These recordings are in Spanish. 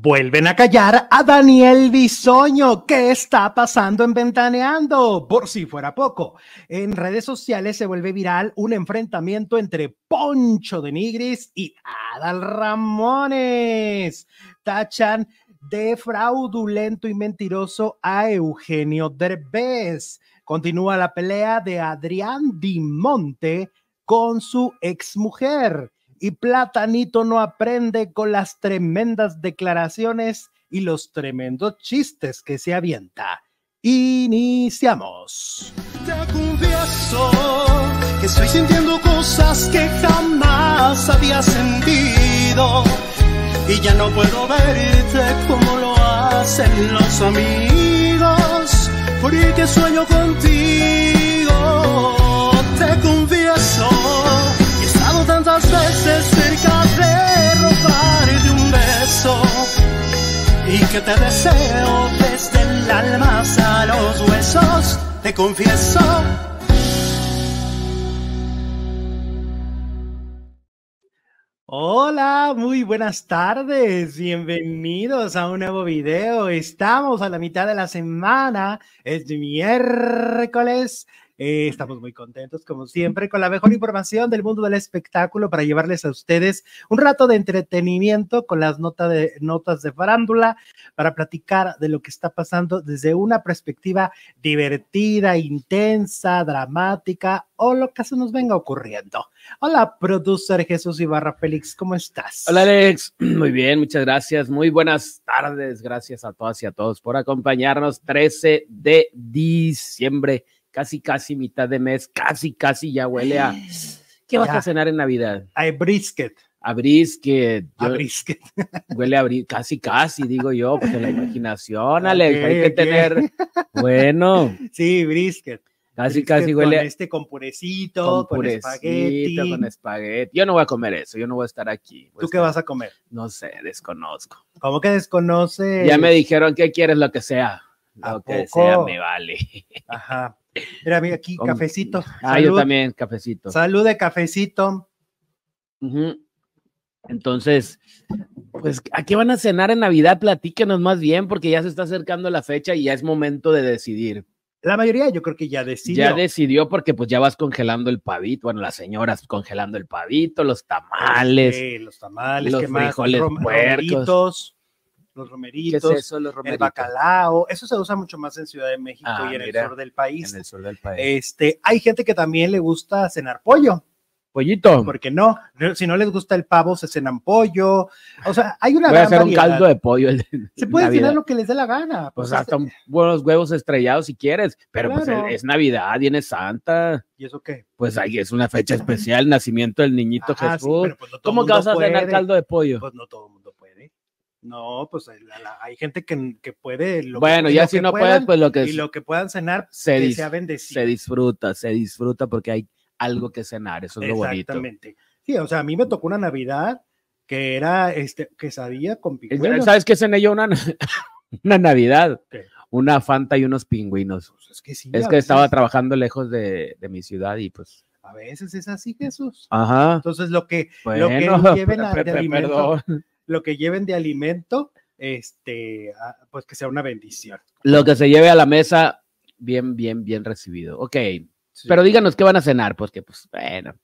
Vuelven a callar a Daniel Bisoño. ¿Qué está pasando en Ventaneando? Por si fuera poco, en redes sociales se vuelve viral un enfrentamiento entre Poncho de Nigris y Adal Ramones. Tachan de fraudulento y mentiroso a Eugenio Derbez. Continúa la pelea de Adrián Dimonte con su exmujer y Platanito no aprende con las tremendas declaraciones y los tremendos chistes que se avienta. Iniciamos. Te confieso que estoy sintiendo cosas que jamás había sentido y ya no puedo verte como lo hacen los amigos, porque sueño contigo. Tantas veces cerca de robarte un beso y que te deseo desde el alma hasta los huesos, te confieso. Hola, muy buenas tardes, bienvenidos a un nuevo video. Estamos a la mitad de la semana, es miércoles eh, estamos muy contentos, como siempre, con la mejor información del mundo del espectáculo para llevarles a ustedes un rato de entretenimiento con las notas de, notas de farándula para platicar de lo que está pasando desde una perspectiva divertida, intensa, dramática o lo que se nos venga ocurriendo. Hola, producer Jesús Ibarra Félix, ¿cómo estás? Hola, Alex. Muy bien, muchas gracias. Muy buenas tardes. Gracias a todas y a todos por acompañarnos. 13 de diciembre casi, casi mitad de mes, casi, casi ya huele a. ¿Qué vas a cenar en Navidad? A brisket. A brisket. a brisket. Huele a brisket, casi, casi, digo yo, porque la imaginación, Alex, hay que tener. Bueno. Sí, brisket. Casi, casi huele. Con este con purecito, con, espagueti. Con espagueti. Yo no voy a comer eso, yo no voy a estar aquí. ¿Tú qué vas a comer? No sé, desconozco. ¿Cómo que desconoce? Ya me dijeron que quieres lo que sea. Lo que sea me vale. Ajá. Mira, mira aquí, cafecito. Ah, yo también, cafecito. Salud de cafecito. Entonces, pues, ¿a qué van a cenar en Navidad? Platíquenos más bien, porque ya se está acercando la fecha y ya es momento de decidir. La mayoría yo creo que ya decidió. Ya decidió porque pues ya vas congelando el pavito, bueno, las señoras congelando el pavito, los tamales. Sí, los tamales, los frijoles puercos los romeritos, el bacalao, eso se usa mucho más en Ciudad de México ah, y en el sur del país. En el sur del país. Este, hay gente que también le gusta cenar pollo. Pollito. Porque no, si no les gusta el pavo, se cenan pollo. O sea, hay una Voy a hacer un caldo de pollo. se puede cenar lo que les dé la gana. Pues, pues hasta buenos huevos estrellados si quieres, pero pues es Navidad, viene Santa. ¿Y eso qué? Pues ahí es una fecha especial, nacimiento del niñito ah, Jesús. Pues ¿Cómo que vas a cenar caldo de pollo? Pues no todo no, pues hay, gente que, que puede. bueno, ya si no puedes, pues lo que. Y lo que puedan cenar, se, que sea bendecido. Se disfruta, se disfruta porque hay algo que cenar, eso es lo bonito. Exactamente. Sí, o sea, a mí me tocó una Navidad que era este, quesadilla con pingüinos. ¿Sabes qué cené yo una, una Navidad? Una Fanta y unos pingüinos. Pues es que sí. Es que estaba trabajando lejos de, de mi ciudad y pues. A veces es así, Jesús. Ajá. Entonces, lo que, lo que lleven a, de alimento, lo que lleven de alimento, este, ah, pues que sea una bendición. Lo que se lleve a la mesa, bien, bien, bien recibido. Ok, pero díganos qué van a cenar, pues que, pues, bueno.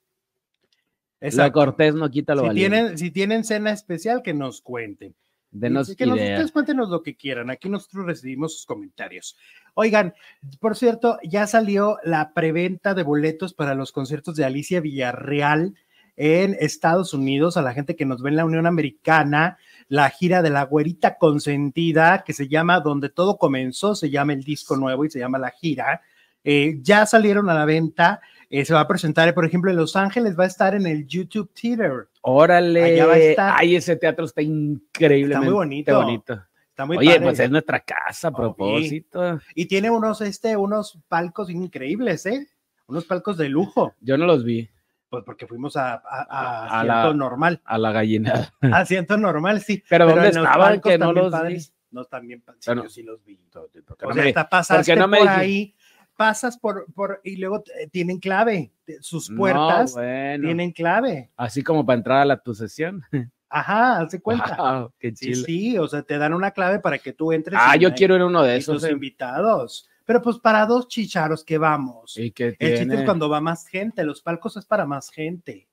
La cortés no quita lo si tienen, si tienen cena especial, que nos cuenten. Denos que nos, cuéntenos lo que quieran. Aquí nosotros recibimos sus comentarios. Oigan, por cierto, ya salió la preventa de boletos para los conciertos de Alicia Villarreal en Estados Unidos, a la gente que nos ve en la Unión Americana, la gira de la güerita consentida, que se llama Donde todo comenzó, se llama el disco nuevo y se llama la gira. Eh, ya salieron a la venta. Eh, se va a presentar, por ejemplo, en Los Ángeles, va a estar en el YouTube Theater. Órale, va a estar. Ay, ese teatro está increíble. Está muy bonito. bonito. Está muy Oye, pues es nuestra casa a propósito. Y tiene unos, este, unos palcos increíbles, ¿eh? Unos palcos de lujo. Yo no los vi. Pues porque fuimos a, a, asiento normal. A la gallina. Asiento normal, sí. Pero, ¿dónde estaban que no los vi? No, también, sí, yo sí los vi. o sea, está pasaste no por ahí, pasas por, por, y luego tienen clave. Sus puertas tienen clave. Así como para entrar a la tu sesión. Ajá, hace cuenta. Wow, qué Sí, sí, o sea, te dan una clave para que tú entres. ah, yo quiero ir a uno de y esos. tus eh. invitados. Pero pues para dos chicharos que vamos. ¿Y qué El chiste es cuando va más gente, los palcos es para más gente.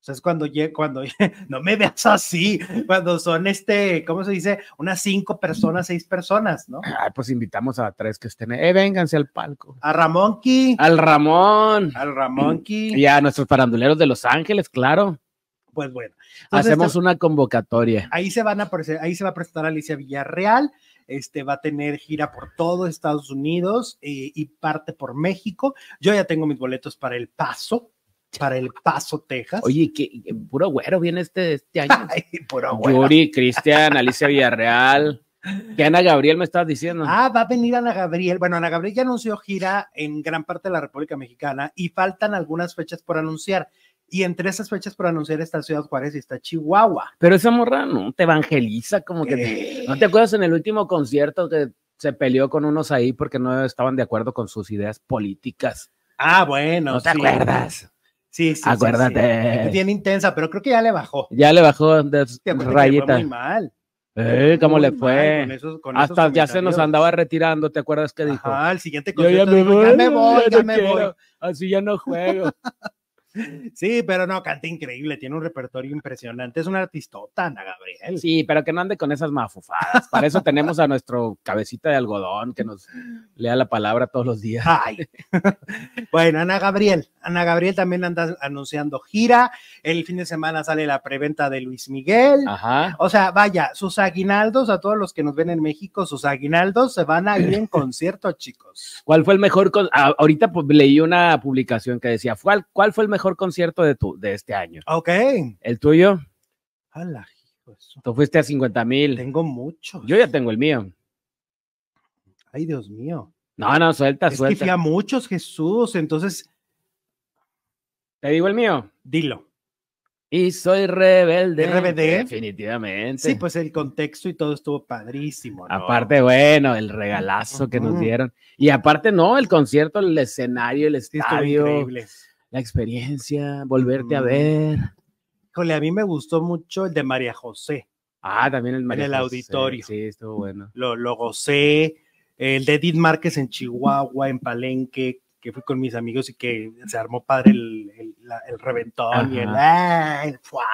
O sea, es cuando cuando no me veas así, cuando son este, ¿cómo se dice? Unas cinco personas, seis personas, ¿no? Ay, pues invitamos a tres que estén. Eh, vénganse al palco. A Ramonki, Al Ramón. al Ramonki, Y a nuestros paranduleros de Los Ángeles, claro. Pues bueno. Entonces, Hacemos una convocatoria. ahí se van a ahí se va a presentar Alicia Villarreal, este va a tener gira por todo Estados Unidos eh, y parte por México. Yo ya tengo mis boletos para El Paso, para El Paso, Texas. Oye, que puro güero viene este, este año. Ay, puro güero. Yuri, Cristian, Alicia Villarreal. Que Ana Gabriel me estabas diciendo. Ah, va a venir Ana Gabriel. Bueno, Ana Gabriel ya anunció gira en gran parte de la República Mexicana y faltan algunas fechas por anunciar. Y entre esas fechas por anunciar está Ciudad Juárez y está Chihuahua. Pero esa morra no te evangeliza, como que. Eh, ¿No te acuerdas en el último concierto que se peleó con unos ahí porque no estaban de acuerdo con sus ideas políticas? Ah, bueno. ¿No te sí. acuerdas? Sí, sí, sí, sí. Acuérdate. Es bien intensa, pero creo que ya le bajó. Ya le bajó de Sí, acuérdate rayita. muy mal. Eh, ¿Cómo Muy le fue? con esos- con Hasta ya se nos andaba retirando, ¿te acuerdas que dijo? Ajá, el siguiente Yo ya concierto me dijo, voy, ya me voy, ya me voy. Así ya no juego. Sí, pero no, canta increíble, tiene un repertorio impresionante. Es una artistota, Ana Gabriel. Sí, pero que no ande con esas mafufadas. Para eso tenemos a nuestro cabecita de algodón que nos lea la palabra todos los días. Ay. bueno, Ana Gabriel. Ana Gabriel también anda anunciando gira. El fin de semana sale la preventa de Luis Miguel. Ajá. O sea, vaya, sus aguinaldos, a todos los que nos ven en México, sus aguinaldos se van a ir en concierto, chicos. ¿Cuál fue el mejor? con- ah, ahorita pues, leí una publicación que decía, ¿cuál, ¿cuál fue el mejor concierto de, tu, de este año? Ok. ¿El tuyo? Ala, su- Tú fuiste a 50 mil. Tengo muchos. Yo ya tengo el mío. Ay, Dios mío. No, no, suelta, Es que fui suelta. a muchos, Jesús. Entonces, Te digo el mío. dilo. Y soy rebelde. ¿RBD? Definitivamente. Sí, pues el contexto y todo estuvo padrísimo. ¿no? Aparte, bueno, el regalazo que nos dieron. Y aparte, no, el concierto, el escenario, el Sí, estadio, increíble. La experiencia, volverte a Ujú. ver. Híjole, a mí me gustó mucho el de María José. Ah, también el María el José, auditorio. Sí, estuvo bueno. Lo, lo gocé. El de Edith Márquez en Chihuahua, en Palenque, que fui con mis amigos y que se armó padre el, el- la- el reventón y el, el ¡fua!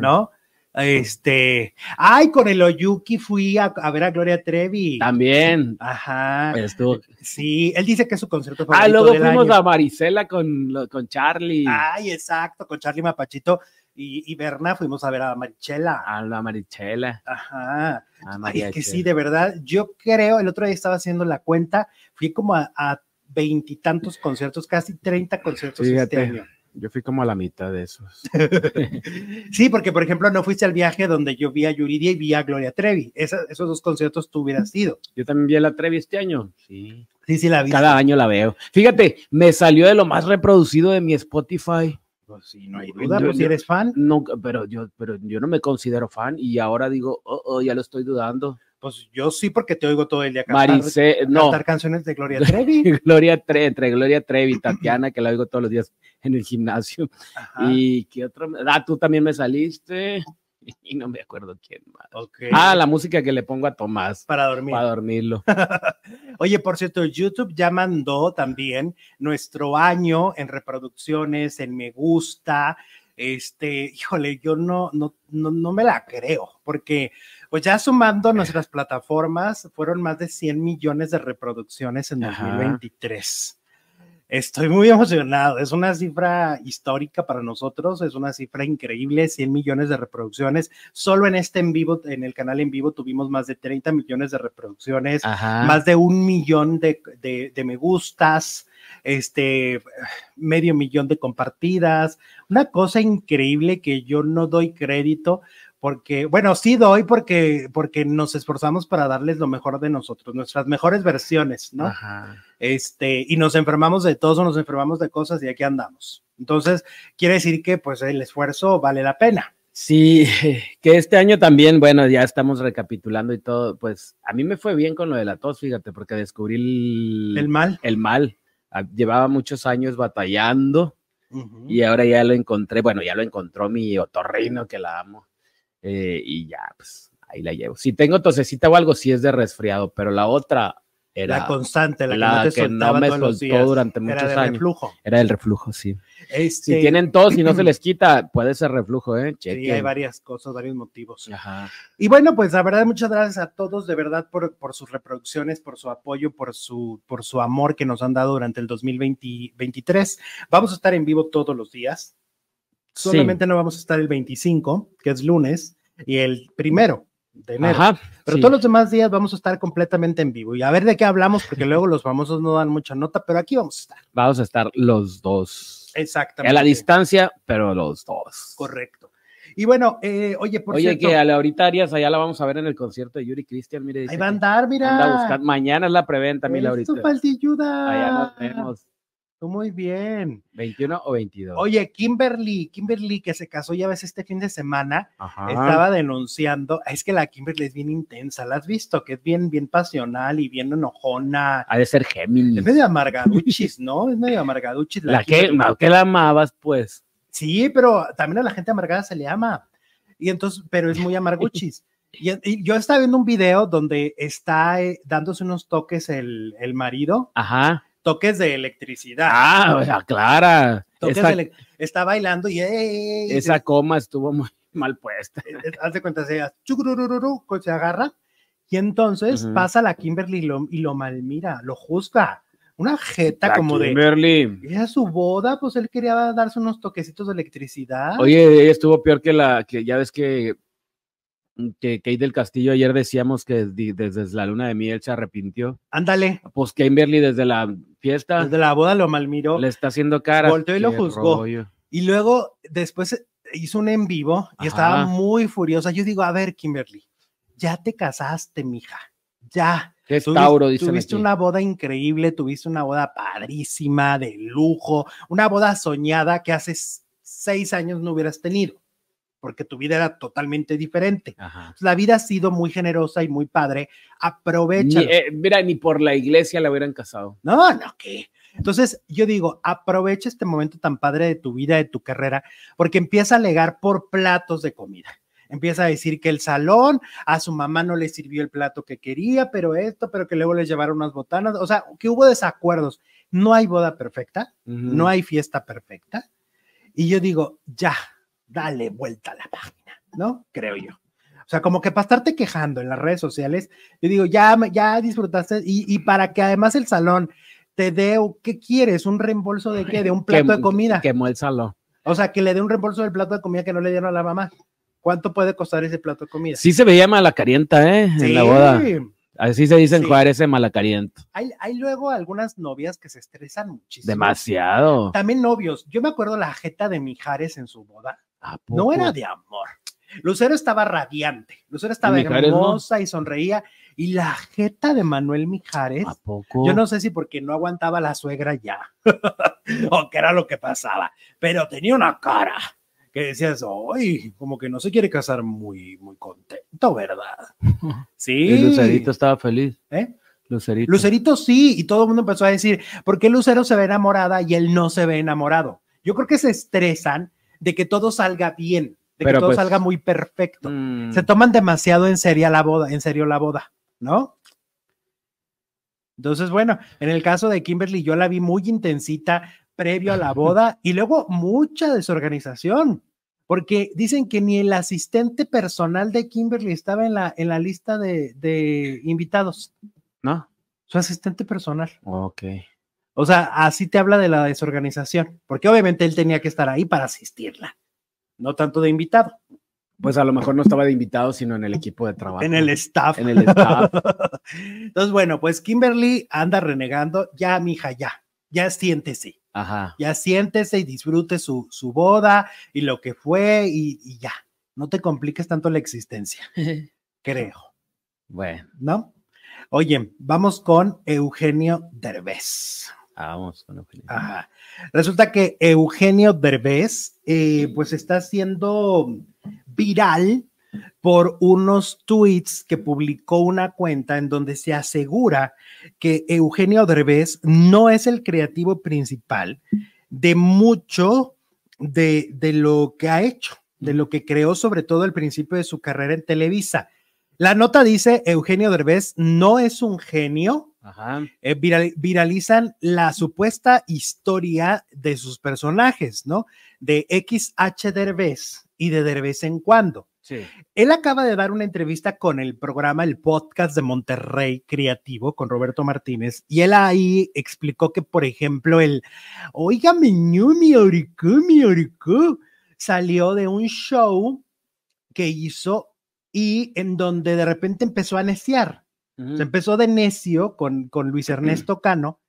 ¿no? Este, ay, con el Oyuki fui a, a ver a Gloria Trevi. También Ajá. estuvo. Sí, él dice que es su concierto Ah, favorito luego del fuimos año. a Marisela con, con Charlie. Ay, exacto, con Charlie Mapachito y, y Berna fuimos a ver a Marichela. A la Marichela. Ajá. A Ay, es que sí, de verdad, yo creo, el otro día estaba haciendo la cuenta, fui como a veintitantos conciertos, casi 30 conciertos este año. Yo fui como a la mitad de esos. Sí, porque por ejemplo no fuiste al viaje donde yo vi a Yuridia y vi a Gloria Trevi. Esa- esos dos conciertos tú hubieras ido. Yo también vi a la Trevi este año. Sí. Sí, sí, la vi. Cada año la veo. Fíjate, me salió de lo más reproducido de mi Spotify. Pues sí, no hay duda, Yo- pues si eres fan, Nunca, pero yo, pero yo no me considero fan y ahora digo, oh, oh, ya lo estoy dudando. Pues yo sí porque te oigo todo el día cantar, Marice, no, cantar canciones de Gloria Trevi. Gloria Trevi, entre Gloria Trevi y Tatiana, que la oigo todos los días en el gimnasio. Ajá, Y qué otro, ah, tú también me saliste. Y no me acuerdo quién más. Ah, la música que le pongo a Tomás para dormir. para dormirlo. Oye, por cierto, YouTube ya mandó también nuestro año en reproducciones, en me gusta. Este, híjole, yo no, no, no, no me la creo, porque pues ya sumando nuestras plataformas, fueron más de 100 millones de reproducciones en Ajá. 2023. Estoy muy emocionado, es una cifra histórica para nosotros, es una cifra increíble, 100 millones de reproducciones. Solo en este en vivo, en el canal en vivo, tuvimos más de 30 millones de reproducciones Ajá. más de un millón de, de- de me gustas, este, medio millón de compartidas, una cosa increíble que yo no doy crédito porque, bueno, sí doy porque, porque nos esforzamos para darles lo mejor de nosotros, nuestras mejores versiones, ¿no? Ajá. Este, y nos enfermamos de todos o nos enfermamos de cosas y aquí andamos. Entonces, quiere decir que pues el esfuerzo vale la pena. Sí, que este año también, bueno, ya estamos recapitulando y todo, pues a mí me fue bien con lo de la tos, fíjate, porque descubrí el, El mal. el mal. Ah, Llevaba muchos años batallando y ahora ya lo encontré, bueno, ya lo encontró mi otorrino que la amo. Eh, y ya, pues ahí la llevo. Si tengo tosecita o algo, sí es de resfriado, pero la otra era la constante, la, la que no te que no me soltó durante Era muchos de años. reflujo. era el reflujo, sí. Este, Si tienen tos y no se les quita, puede ser reflujo, ¿eh? sí, hay Chequen. varias cosas, varios motivos. Ajá. Y bueno, pues la verdad, muchas gracias a todos de verdad por, por sus reproducciones, por su apoyo, por su, por su amor que nos han dado durante el 2023. Vamos a estar en vivo todos los días. Sí. Solamente no vamos a estar el 25, que es lunes, y el primero de enero. Ajá. Pero sí. todos los demás días vamos a estar completamente en vivo. Y a ver de qué hablamos, porque luego los famosos no dan mucha nota, pero aquí vamos a estar. Vamos a estar los dos. Exactamente. A la distancia, pero los dos. Correcto. Y bueno, eh, oye, por Oye, cierto, que a la ahorita Arias allá la vamos a ver en el concierto de Yuri Cristian. Mire, dice ahí va a andar, mira. anda buscando. Mañana es la preventa, mi Laurita. Allá nos vemos. Tú Muy bien. 21 o 22. Oye, Kimberly, Kimberly que se casó ya ves este fin de semana, Ajá. estaba denunciando, es que la Kimberly es bien intensa, ¿la has visto? Que es bien, bien pasional y bien enojona. Ha de ser Géminis. Es medio amargaduchis, ¿no? Es medio amargaduchis. La que, Kimberly. no, que la amabas, pues. Sí, pero también a la gente amargada se le ama. Y entonces, pero es muy amarguchis. Y, y yo estaba viendo un video donde está eh, dándose unos toques el, el marido, Ajá. Toques de electricidad. Ah, o sea, Clara. toques Esa, de elec- está bailando y, ¡ey! esa coma estuvo muy mal puesta. Eh, eh, haz de cuenta, se, se agarra y entonces Ujú. pasa la Kimberly y lo, y lo malmira, lo juzga. Una jeta La como de. Kimberly. Era su boda, pues él quería darse unos toquecitos de electricidad. Oye, ella estuvo peor que la que ya ves que que Kate del Castillo ayer decíamos que desde la luna de miel se arrepintió. Ándale, Pues Kimberly desde la fiesta desde la boda lo malmiró. le está haciendo cara. Volteó y lo juzgó. Y luego, después hizo un en vivo y Ajá. estaba muy furiosa. Yo digo, a ver, Kimberly, ya te casaste, mija. Ya. Que es Tuviste- Tauro, Tuviste aquí. una boda increíble, tuviste una boda padrísima, de lujo, una boda soñada que hace seis años no hubieras tenido, porque tu vida era totalmente diferente. Ajá. La vida ha sido muy generosa y muy padre. Aprovecha. Eh, mira, ni por la iglesia la hubieran casado. No, no, ¿qué? Entonces, yo digo, aprovecha este momento tan padre de tu vida, de tu carrera, porque empieza a alegar por platos de comida. Empieza a decir que el salón, a su mamá no le sirvió el plato que quería, pero esto, pero que luego le llevaron unas botanas. O sea, que hubo desacuerdos. No hay boda perfecta, no hay fiesta perfecta. Y yo digo, ya, dale vuelta a la página, ¿no? Creo yo. O sea, como que para estarte quejando en las redes sociales, yo digo, ya, ya disfrutaste y, y para que además el salón te dé, ¿qué quieres? ¿Un reembolso de qué? De un plato de comida. Quemó el salón. O sea, que le dé un reembolso del plato de comida que no le dieron a la mamá. ¿Cuánto puede costar ese plato de comida? Sí se veía malacarienta, ¿eh? En la boda. Así se dice en Sí. Juárez, ese malacariento. Hay, hay luego algunas novias que se estresan muchísimo. Demasiado. También novios. Yo me acuerdo la jeta de Mijares en su boda. ¿A No era de amor. Lucero estaba radiante. Lucero estaba Mijares no? hermosa y sonreía. Y la jeta de Manuel Mijares, ¿A poco? yo no sé si porque no aguantaba la suegra ya, o qué era lo que pasaba, pero tenía una cara que decías, ¡ay! Como que no se quiere casar muy, muy contento, ¿verdad? Sí. Y Lucerito estaba feliz. ¿Eh? Lucerito. Lucerito sí, y todo el mundo empezó a decir, ¿por qué Lucero se ve enamorada y él no se ve enamorado? Yo creo que se estresan de que todo salga bien, de que todo pues- salga muy perfecto. Mm, Se toman demasiado en serio la boda, en serio la boda, ¿no? Entonces, bueno, en el caso de Kimberly, yo la vi muy intensita previo a la boda y luego mucha desorganización, porque dicen que ni el asistente personal de Kimberly estaba en la, en la lista de, de invitados, ¿No? su asistente personal. Ok. O sea, así te habla de la desorganización, porque obviamente él tenía que estar ahí para asistirla, no tanto de invitado, Pues a lo mejor no estaba de invitado, sino en el equipo de trabajo. en el staff. En el staff. Entonces, bueno, pues Kimberly anda renegando, ya, mija, ya, ya siéntese, Ajá. ya siéntese y disfrute su, su boda y lo que fue y, y ya, no te compliques tanto la existencia, creo, Bueno, ¿no? Oye, vamos con Eugenio Derbez. Vamos con Eugenio. Ajá. Resulta que Eugenio Derbez, eh, pues está siendo viral por unos tweets que publicó una cuenta en donde se asegura que Eugenio Derbez no es el creativo principal de mucho de, de lo que ha hecho. de lo que creó sobre todo al principio de su carrera en Televisa. La nota dice, Eugenio Derbez no es un genio, Ajá. eh, viral- viralizan la supuesta historia de sus personajes, ¿no? De XH Derbez y de Derbez en cuando. Sí. Él acaba de dar una entrevista con el programa, el podcast de Monterrey Creativo con Roberto Martínez y él ahí explicó que, por ejemplo, el Oiga, meñú, mi oricó, mi oricó, salió de un show que hizo y en donde de repente empezó a neciar. Se empezó de necio con, con Luis Ernesto Cano,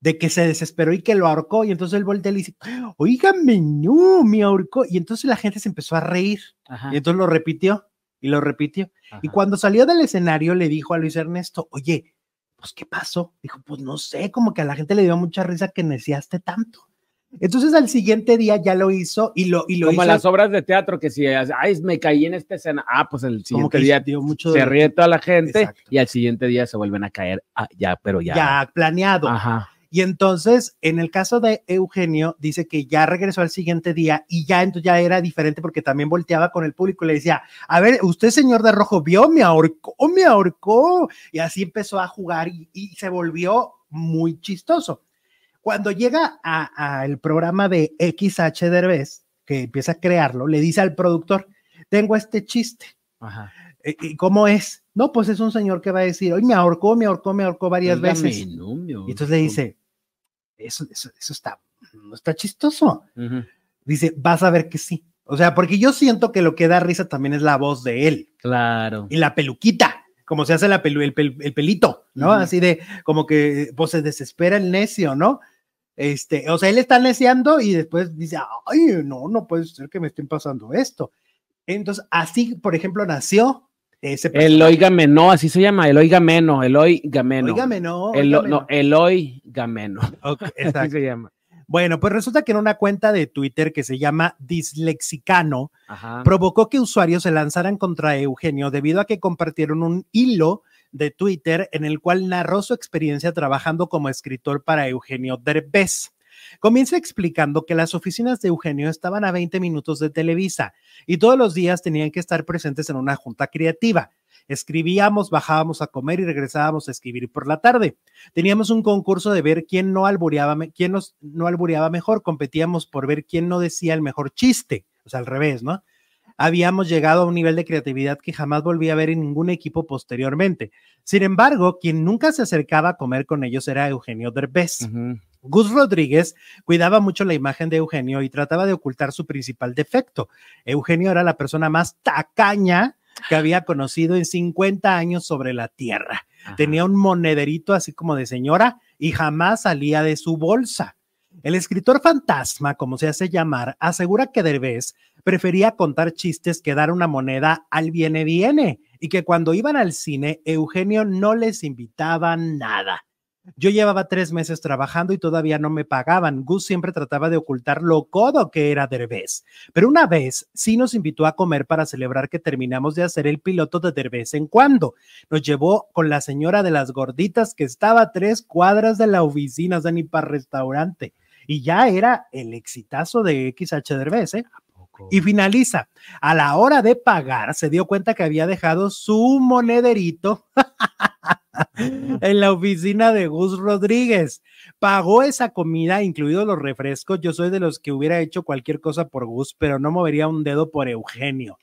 de que se desesperó y que lo ahorcó. Y entonces él voltea y le dice, oígame, no, me ahorcó. Y entonces la gente se empezó a reír. Ajá. Y entonces lo repitió y lo repitió. Y cuando salió del escenario le dijo a Luis Ernesto, oye, pues ¿qué pasó? Dijo, pues no sé, como que a la gente le dio mucha risa que neciaste tanto. Entonces al siguiente día ya lo hizo y lo, y lo Como hizo las obras de teatro que si, ay, me caí en esta escena, ah, pues el como siguiente que día dio mucho se ríe toda la gente Exacto. y al siguiente día se vuelven a caer, ah, ya, pero ya. ya planeado. Ajá. Y entonces, en el caso de Eugenio, dice que ya regresó al siguiente día y ya entonces ya era diferente porque también volteaba con el público y le decía, a ver, usted señor de rojo vio, me ahorcó, me ahorcó. Y así empezó a jugar y, y se volvió muy chistoso. Cuando llega al programa de XH Derbez, que empieza a crearlo, le dice al productor, tengo este chiste. Ajá. Eh, ¿Y cómo es? No, pues es un señor que va a decir, hoy me ahorcó, me ahorcó, me ahorcó varias Óigame, veces. no, Y entonces le dice, eso, eso, eso está, no está chistoso. Dice, vas a ver que sí. O sea, porque yo siento que lo que da risa también es la voz de él Claro. y la peluquita, como se hace la pelu, el, pel- el pelito, ¿no? Así de, como que, pues se desespera el necio, ¿no? Este, o sea, él está neciando y después dice, ay, no, no puede ser que me estén pasando esto. Entonces, así, por ejemplo, nació ese El personaje. Oígame no, así se llama, el Oigameno, el Oigameno. Óigame, no. El, óigame, no, el Oigameno. Ok, Así exacto. se llama. Bueno, pues resulta que en una cuenta de Twitter que se llama Dislexicano, Ajá. provocó que usuarios se lanzaran contra Eugenio debido a que compartieron un hilo de Twitter en el cual narró su experiencia trabajando como escritor para Eugenio Derbez. Comienza explicando que las oficinas de Eugenio estaban a 20 minutos de Televisa y todos los días tenían que estar presentes en una junta creativa. Escribíamos, bajábamos a comer y regresábamos a escribir por la tarde. Teníamos un concurso de ver quién no albureaba, quién no albureaba mejor. Competíamos por ver quién no decía el mejor chiste. O sea, al revés, ¿no? Habíamos llegado a un nivel de creatividad que jamás volví a ver en ningún equipo posteriormente. Sin embargo, quien nunca se acercaba a comer con ellos era Eugenio Derbez. Gus Rodríguez cuidaba mucho la imagen de Eugenio y trataba de ocultar su principal defecto. Eugenio era la persona más tacaña que había conocido en 50 años sobre la tierra. Ajá. Tenía un monederito así como de señora y jamás salía de su bolsa. El escritor fantasma, como se hace llamar, asegura que Derbez prefería contar chistes que dar una moneda al viene viene y que cuando iban al cine, Eugenio no les invitaba nada. Yo llevaba tres meses trabajando y todavía no me pagaban. Gus siempre trataba de ocultar lo codo que era Derbez. Pero una vez sí nos invitó a comer para celebrar que terminamos de hacer el piloto de Derbez en cuando. Nos llevó con la señora de las gorditas que estaba a tres cuadras de la oficina, o sea, para restaurante. Y ya era el exitazo de XH Derbez, ¿eh? Y finaliza. A la hora de pagar, se dio cuenta que había dejado su monederito en la oficina de Gus Rodríguez. Pagó esa comida, incluidos los refrescos. Yo soy de los que hubiera hecho cualquier cosa por Gus, pero no movería un dedo por Eugenio.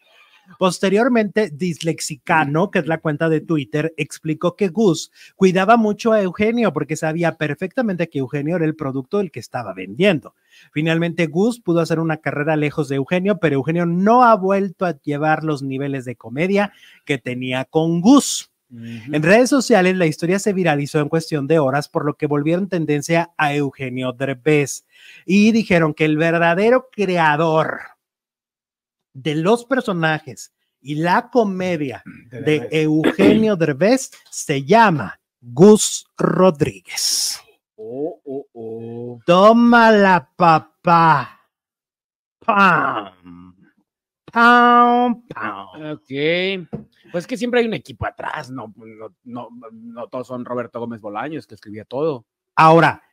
Posteriormente, Dislexicano, que es la cuenta de Twitter, explicó que Gus cuidaba mucho a Eugenio porque sabía perfectamente que Eugenio era el producto del que estaba vendiendo. Finalmente, Gus pudo hacer una carrera lejos de Eugenio, pero Eugenio no ha vuelto a llevar los niveles de comedia que tenía con Gus. En redes sociales, la historia se viralizó en cuestión de horas, por lo que volvieron tendencia a Eugenio Derbez y dijeron que el verdadero creador de los personajes y la comedia de Eugenio Derbez se llama Gus Rodríguez. Oh, oh, oh. Tómala, papá. Pam. Pam, pam. Ok. Pues que siempre hay un equipo atrás, no, no, no, no todos son Roberto Gómez Bolaños que escribía todo. Ahora,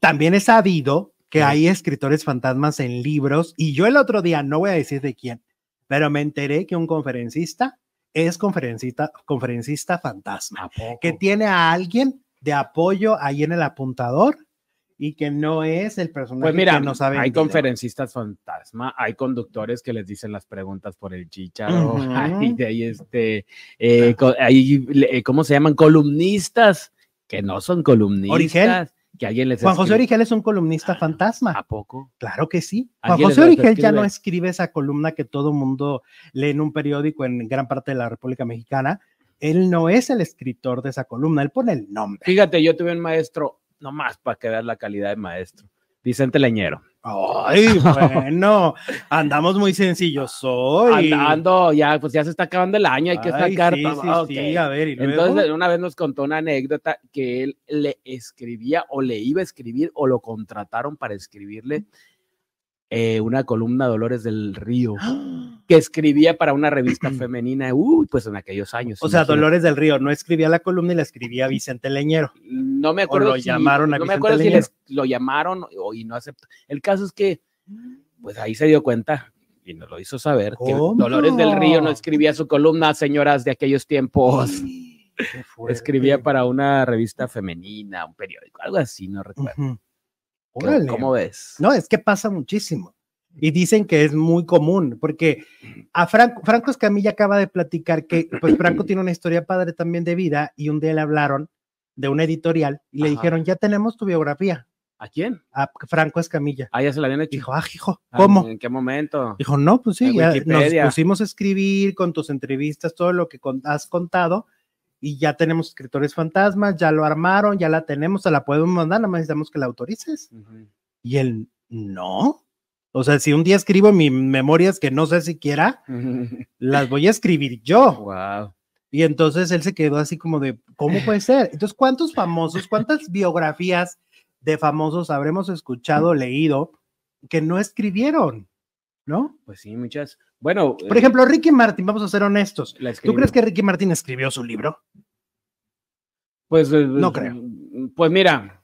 también he sabido que hay escritores fantasmas en libros y yo el otro día, no voy a decir de quién, pero me enteré que un conferencista es conferencista, conferencista fantasma, que tiene a alguien de apoyo ahí en el apuntador y que no es el personaje Pues mira, que nos ha hay conferencistas fantasma, hay conductores que les dicen las preguntas por el chicharo, Ujú. hay de ahí este, eh, hay, ¿cómo se llaman? Columnistas que no son columnistas. Que alguien les Juan José Origel es un columnista fantasma. ¿A poco? Claro que sí. Juan ¿Alguien José Origel ya no escribe esa columna que todo mundo lee en un periódico en gran parte de la República Mexicana. Él no es el escritor de esa columna, él pone el nombre. Fíjate, yo tuve un maestro, nomás para que veas la calidad de maestro, Vicente Leñero. Ay, bueno, andamos muy sencillos hoy. Andando, ya, pues ya se está acabando el año, hay que Ay, sacar sí, sí, sí, a ver, y. Entonces, una vez nos contó una anécdota que él le escribía o le iba a escribir o lo contrataron para escribirle eh, una columna Dolores del Río que escribía para una revista femenina, uy, pues en aquellos años. o sea. Dolores del Río no escribía la columna y la escribía Vicente Leñero. No me acuerdo lo llamaron a no me Vicente acuerdo si Leñero. les, lo llamaron o y no aceptó. El caso es que, pues ahí se dio cuenta y nos lo hizo saber que. Dolores del Río no escribía su columna, señoras de aquellos tiempos. Escribía para una revista femenina, un periódico, algo así, no recuerdo. Ujú. ¿Qué- Órale. ¿Cómo ves? No, es que pasa muchísimo. Y dicen que es muy común, porque a Franco, Franco Escamilla acaba de platicar que, pues Franco tiene una historia padre también de vida y un día le hablaron de una editorial y le Ajá. dijeron, ya tenemos tu biografía, ¿A quién? a Franco Escamilla. Ah, ya se la habían hecho. Dijo, ah, hijo, Ah, ¿cómo? ¿En qué momento? Dijo, no, pues sí, ya nos pusimos a escribir con tus entrevistas, todo lo que has contado, y ya tenemos escritores fantasmas, ya lo armaron, ya la tenemos, se la podemos mandar, nada más necesitamos que la autorices. Y él, no. O sea, si un día escribo mis memorias que no sé siquiera, las voy a escribir yo. Wow. Y entonces él se quedó así como de, ¿cómo puede ser? Entonces, ¿cuántos famosos, cuántas biografías de famosos habremos escuchado, leído, que no escribieron? ¿No? Pues sí, muchas. Bueno, Por ejemplo, Ricky Martin, vamos a ser honestos. ¿Tú crees que Ricky Martin escribió su libro? Pues eh, No creo. Pues mira,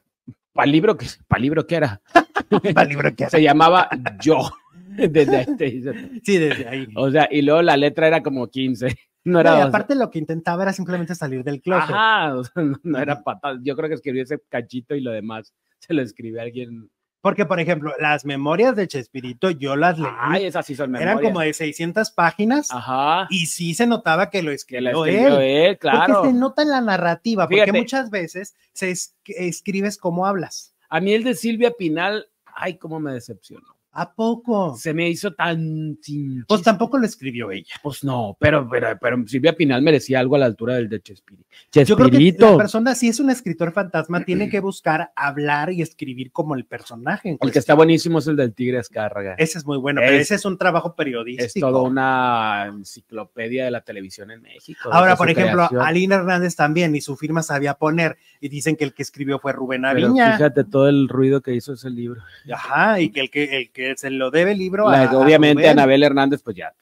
para el libro que para libro que era, El libro que se llamaba Yo. Desde ahí te dice- Sí, desde ahí. o sea, y luego la letra era como 15. No No, era y o sea, aparte lo que intentaba era simplemente salir del closet. Ajá, o sea, no, no era patada. Yo creo que escribió ese cachito y lo demás se lo escribió alguien. Porque, por ejemplo, las memorias de Chespirito, yo las leí. Ay, esas sí son eran memorias. como de 600 páginas Ajá. y sí se notaba que lo que la escribió, escribió él. él, claro. Porque se nota en la narrativa, porque Fíjate. muchas veces se es- escribes como hablas. A mí el de Silvia Pinal, ay, cómo me decepcionó. ¿A poco? Se me hizo tan sin Pues tampoco lo escribió ella. Pues no, pero, pero, pero Silvia Pinal merecía algo a la altura del de Chespirito. Yo creo que la persona, si es un escritor fantasma, tiene que buscar hablar y escribir como el personaje. el que está buenísimo es el del Tigre Azcárraga. Ese es muy bueno, pero Es- ese es un trabajo Es periodístico. toda una enciclopedia de la televisión en México. Ahora, por ejemplo, creación. Alina Hernández también, y su firma sabía poner, y dicen que el que escribió fue Rubén Pero Aviña. fíjate todo el ruido que hizo ese libro. Ajá, y que el que, el que se lo debe el libro La- a, a obviamente, Rubén. Anabel Hernández, pues ya.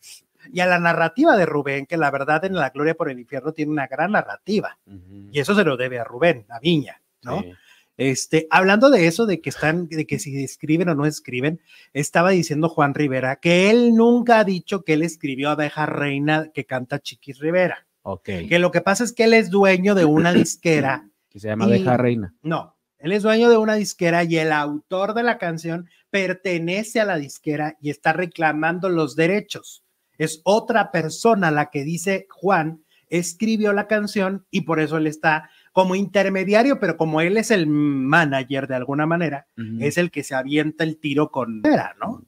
y a la narrativa de Rubén, que la verdad en La Gloria por el Infierno tiene una gran narrativa, y eso se lo debe a Rubén, a Viña, ¿no? Sí. Este, hablando de eso, de que están, de que si escriben o no escriben, estaba diciendo Juan Rivera que él nunca ha dicho que él escribió Abeja Reina que canta Chiquis Rivera, Ok. que lo que pasa es que él es dueño de una disquera Que se llama Y- Abeja Reina. No, él es dueño de una disquera y el autor de la canción pertenece a la disquera y está reclamando los derechos. Es otra persona la que dice Juan escribió la canción y por eso él está como intermediario, pero como él es el manager de alguna manera, es el que se avienta el tiro con Vera, ¿no?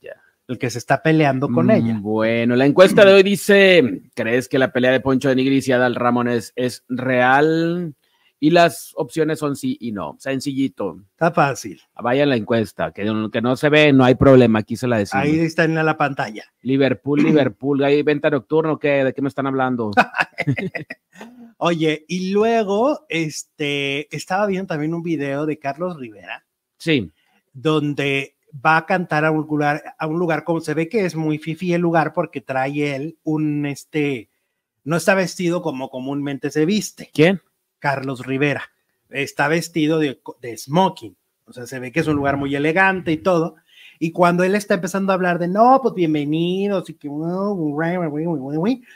El que se está peleando con Mm, ella. Bueno, la encuesta de hoy dice: ¿Crees que la pelea de Poncho de Nigris y Adal Ramones es real? Y las opciones son sí y no. Sencillito. Está fácil. Vaya la encuesta, que, que no se ve, no hay problema, aquí se la decimos. Ahí está en la pantalla. Liverpool, Liverpool, ¿hay venta nocturna o qué? ¿De qué me están hablando? Oye, y luego, este, estaba viendo también un video de Carlos Rivera, Sí, donde va a cantar a un lugar, a un lugar como se ve que es muy fifi el lugar porque trae él un, este, no está vestido como comúnmente se viste, ¿quién? Carlos Rivera, está vestido de, de smoking, O sea, se ve que es un lugar muy elegante y todo. Y cuando él está empezando a hablar de, no, pues bienvenidos, y que,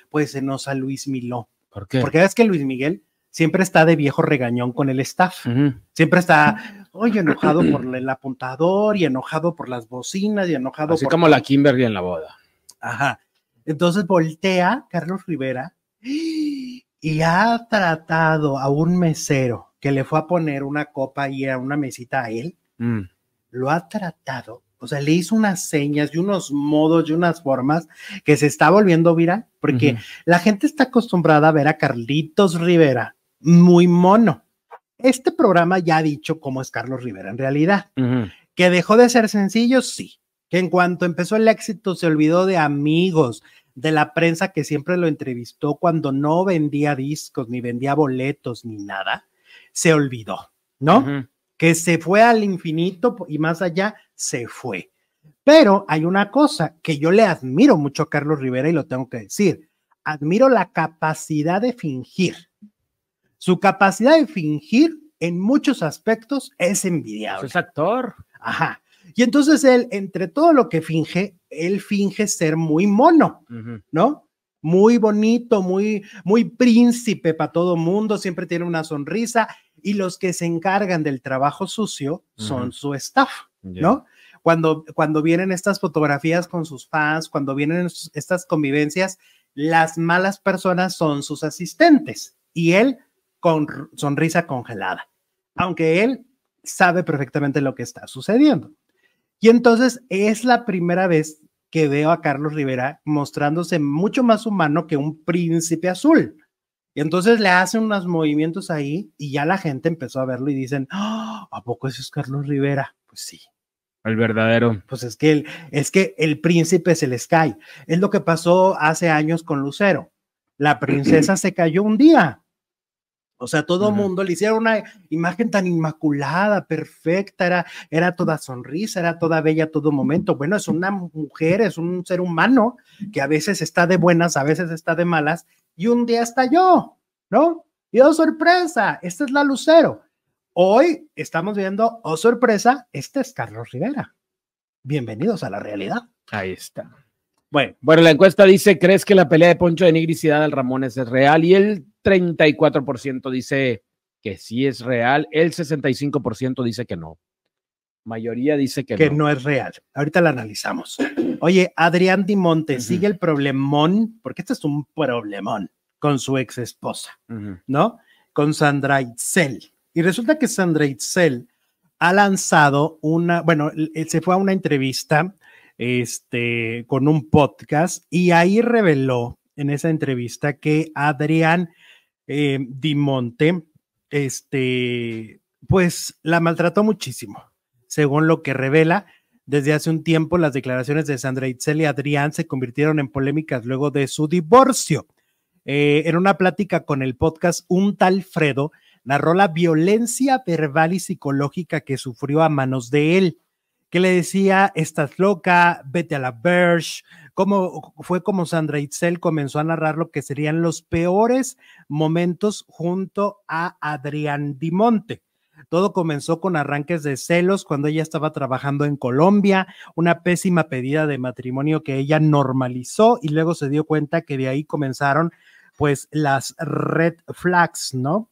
pues se nos a Luis Miló. ¿Por qué? Porque es que Luis Miguel siempre está de viejo regañón con el staff. Siempre está, oye, enojado por el apuntador y enojado por las bocinas y enojado Así por... como la Kimberly en la boda. Ajá. Entonces voltea Carlos Rivera y ha tratado a un mesero que le fue a poner una copa y a una mesita a él, Mm. lo ha tratado, o sea, le hizo unas señas y unos modos y unas formas que se está volviendo viral, porque la gente está acostumbrada a ver a Carlitos Rivera muy mono. Este programa ya ha dicho cómo es Carlos Rivera en realidad. Que dejó de ser sencillo, sí. Que en cuanto empezó el éxito se olvidó de amigos, de la prensa que siempre lo entrevistó cuando no vendía discos, ni vendía boletos, ni nada. Se olvidó, ¿no? Que se fue al infinito y más allá, se fue. Pero hay una cosa que yo le admiro mucho a Carlos Rivera y lo tengo que decir. Admiro la capacidad de fingir. Su capacidad de fingir en muchos aspectos es envidiable. Es actor. Ajá. Y entonces él, entre todo lo que finge, él finge ser muy mono. ¿no? Muy bonito, muy, muy príncipe para todo mundo, siempre tiene una sonrisa y los que se encargan del trabajo sucio son su staff. ¿no? Cuando, cuando vienen estas fotografías con sus fans, cuando vienen estas convivencias, las malas personas son sus asistentes y él con sonrisa congelada, aunque él sabe perfectamente lo que está sucediendo. Y entonces es la primera vez que veo a Carlos Rivera mostrándose mucho más humano que un príncipe azul. Y entonces le hacen unos movimientos ahí y ya la gente empezó a verlo y dicen, "Ah, ¿a poco ese es Carlos Rivera? Pues sí, El verdadero. pues es que el, es que el príncipe se les cae. Es lo que pasó hace años con Lucero. La princesa se cayó un día. O sea, todo el mundo le hicieron una imagen tan inmaculada, perfecta, era, era toda sonrisa, era toda bella a todo momento. Bueno, es una mujer, es un ser humano que a veces está de buenas, a veces está de malas, y un día estalló, ¿no? Y oh, sorpresa, esta es la Lucero. Hoy estamos viendo, oh, sorpresa, este es Carlos Rivera. Bienvenidos a la realidad. Ahí está. Bueno, Bueno, la encuesta dice, ¿crees que la pelea de Poncho de Nigris y Adal Ramones es real? Y el 34% dice que sí es real, el 65% dice que no. Mayoría dice que, que no. no es real. Ahorita la analizamos. Oye, Adrián Dimonte, Ujú. sigue el problemón, porque este es un problemón con su ex esposa. ¿no? Con Sandra Itzel. Y resulta que Sandra Itzel ha lanzado una, bueno, se fue a una entrevista este, con un podcast y ahí reveló en esa entrevista que Adrián eh, Dimonte, este, pues la maltrató muchísimo, según lo que revela. Desde hace un tiempo, las declaraciones de Sandra Itzel y Adrián se convirtieron en polémicas luego de su divorcio. Eh, en una plática con el podcast Un tal Fredo, narró la violencia verbal y psicológica que sufrió a manos de él, que le decía, estás loca, vete a la Verge, como fue como Sandra Itzel comenzó a narrar lo que serían los peores momentos junto a Adrián Dimonte. Todo comenzó con arranques de celos cuando ella estaba trabajando en Colombia, una pésima pedida de matrimonio que ella normalizó y luego se dio cuenta que de ahí comenzaron pues las red flags, ¿no?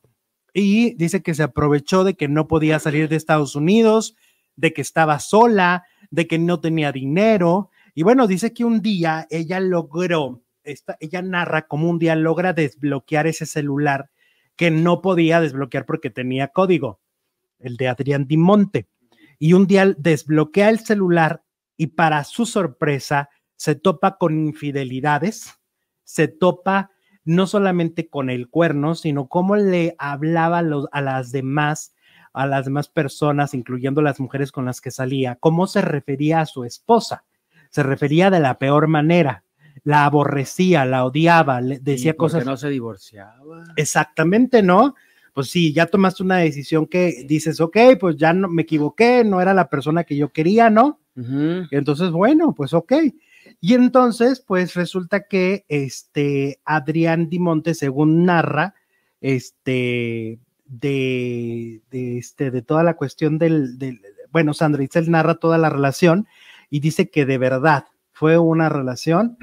Y dice que se aprovechó de que no podía salir de Estados Unidos, de que estaba sola, de que no tenía dinero. Y bueno, dice que un día ella logró, ella narra como un día logra desbloquear ese celular que no podía desbloquear porque tenía código, el de Adrián Dimonte. Y un día desbloquea el celular y para su sorpresa se topa con infidelidades, se topa no solamente con el cuerno, sino cómo le hablaba los, a las demás, a las demás personas, incluyendo las mujeres con las que salía, cómo se refería a su esposa. Se refería de la peor manera, la aborrecía, la odiaba, le decía ¿Y por qué cosas. no se divorciaba. Exactamente, ¿no? Pues sí, ya tomaste una decisión que dices, ok, pues ya no me equivoqué, no era la persona que yo quería, ¿no? Entonces, bueno, pues ok. Y entonces, pues resulta que este Adrián Dimonte, según narra, este, de, de, este, de toda la cuestión del, del- bueno, Sandra Itzel narra toda la relación y dice que de verdad fue una relación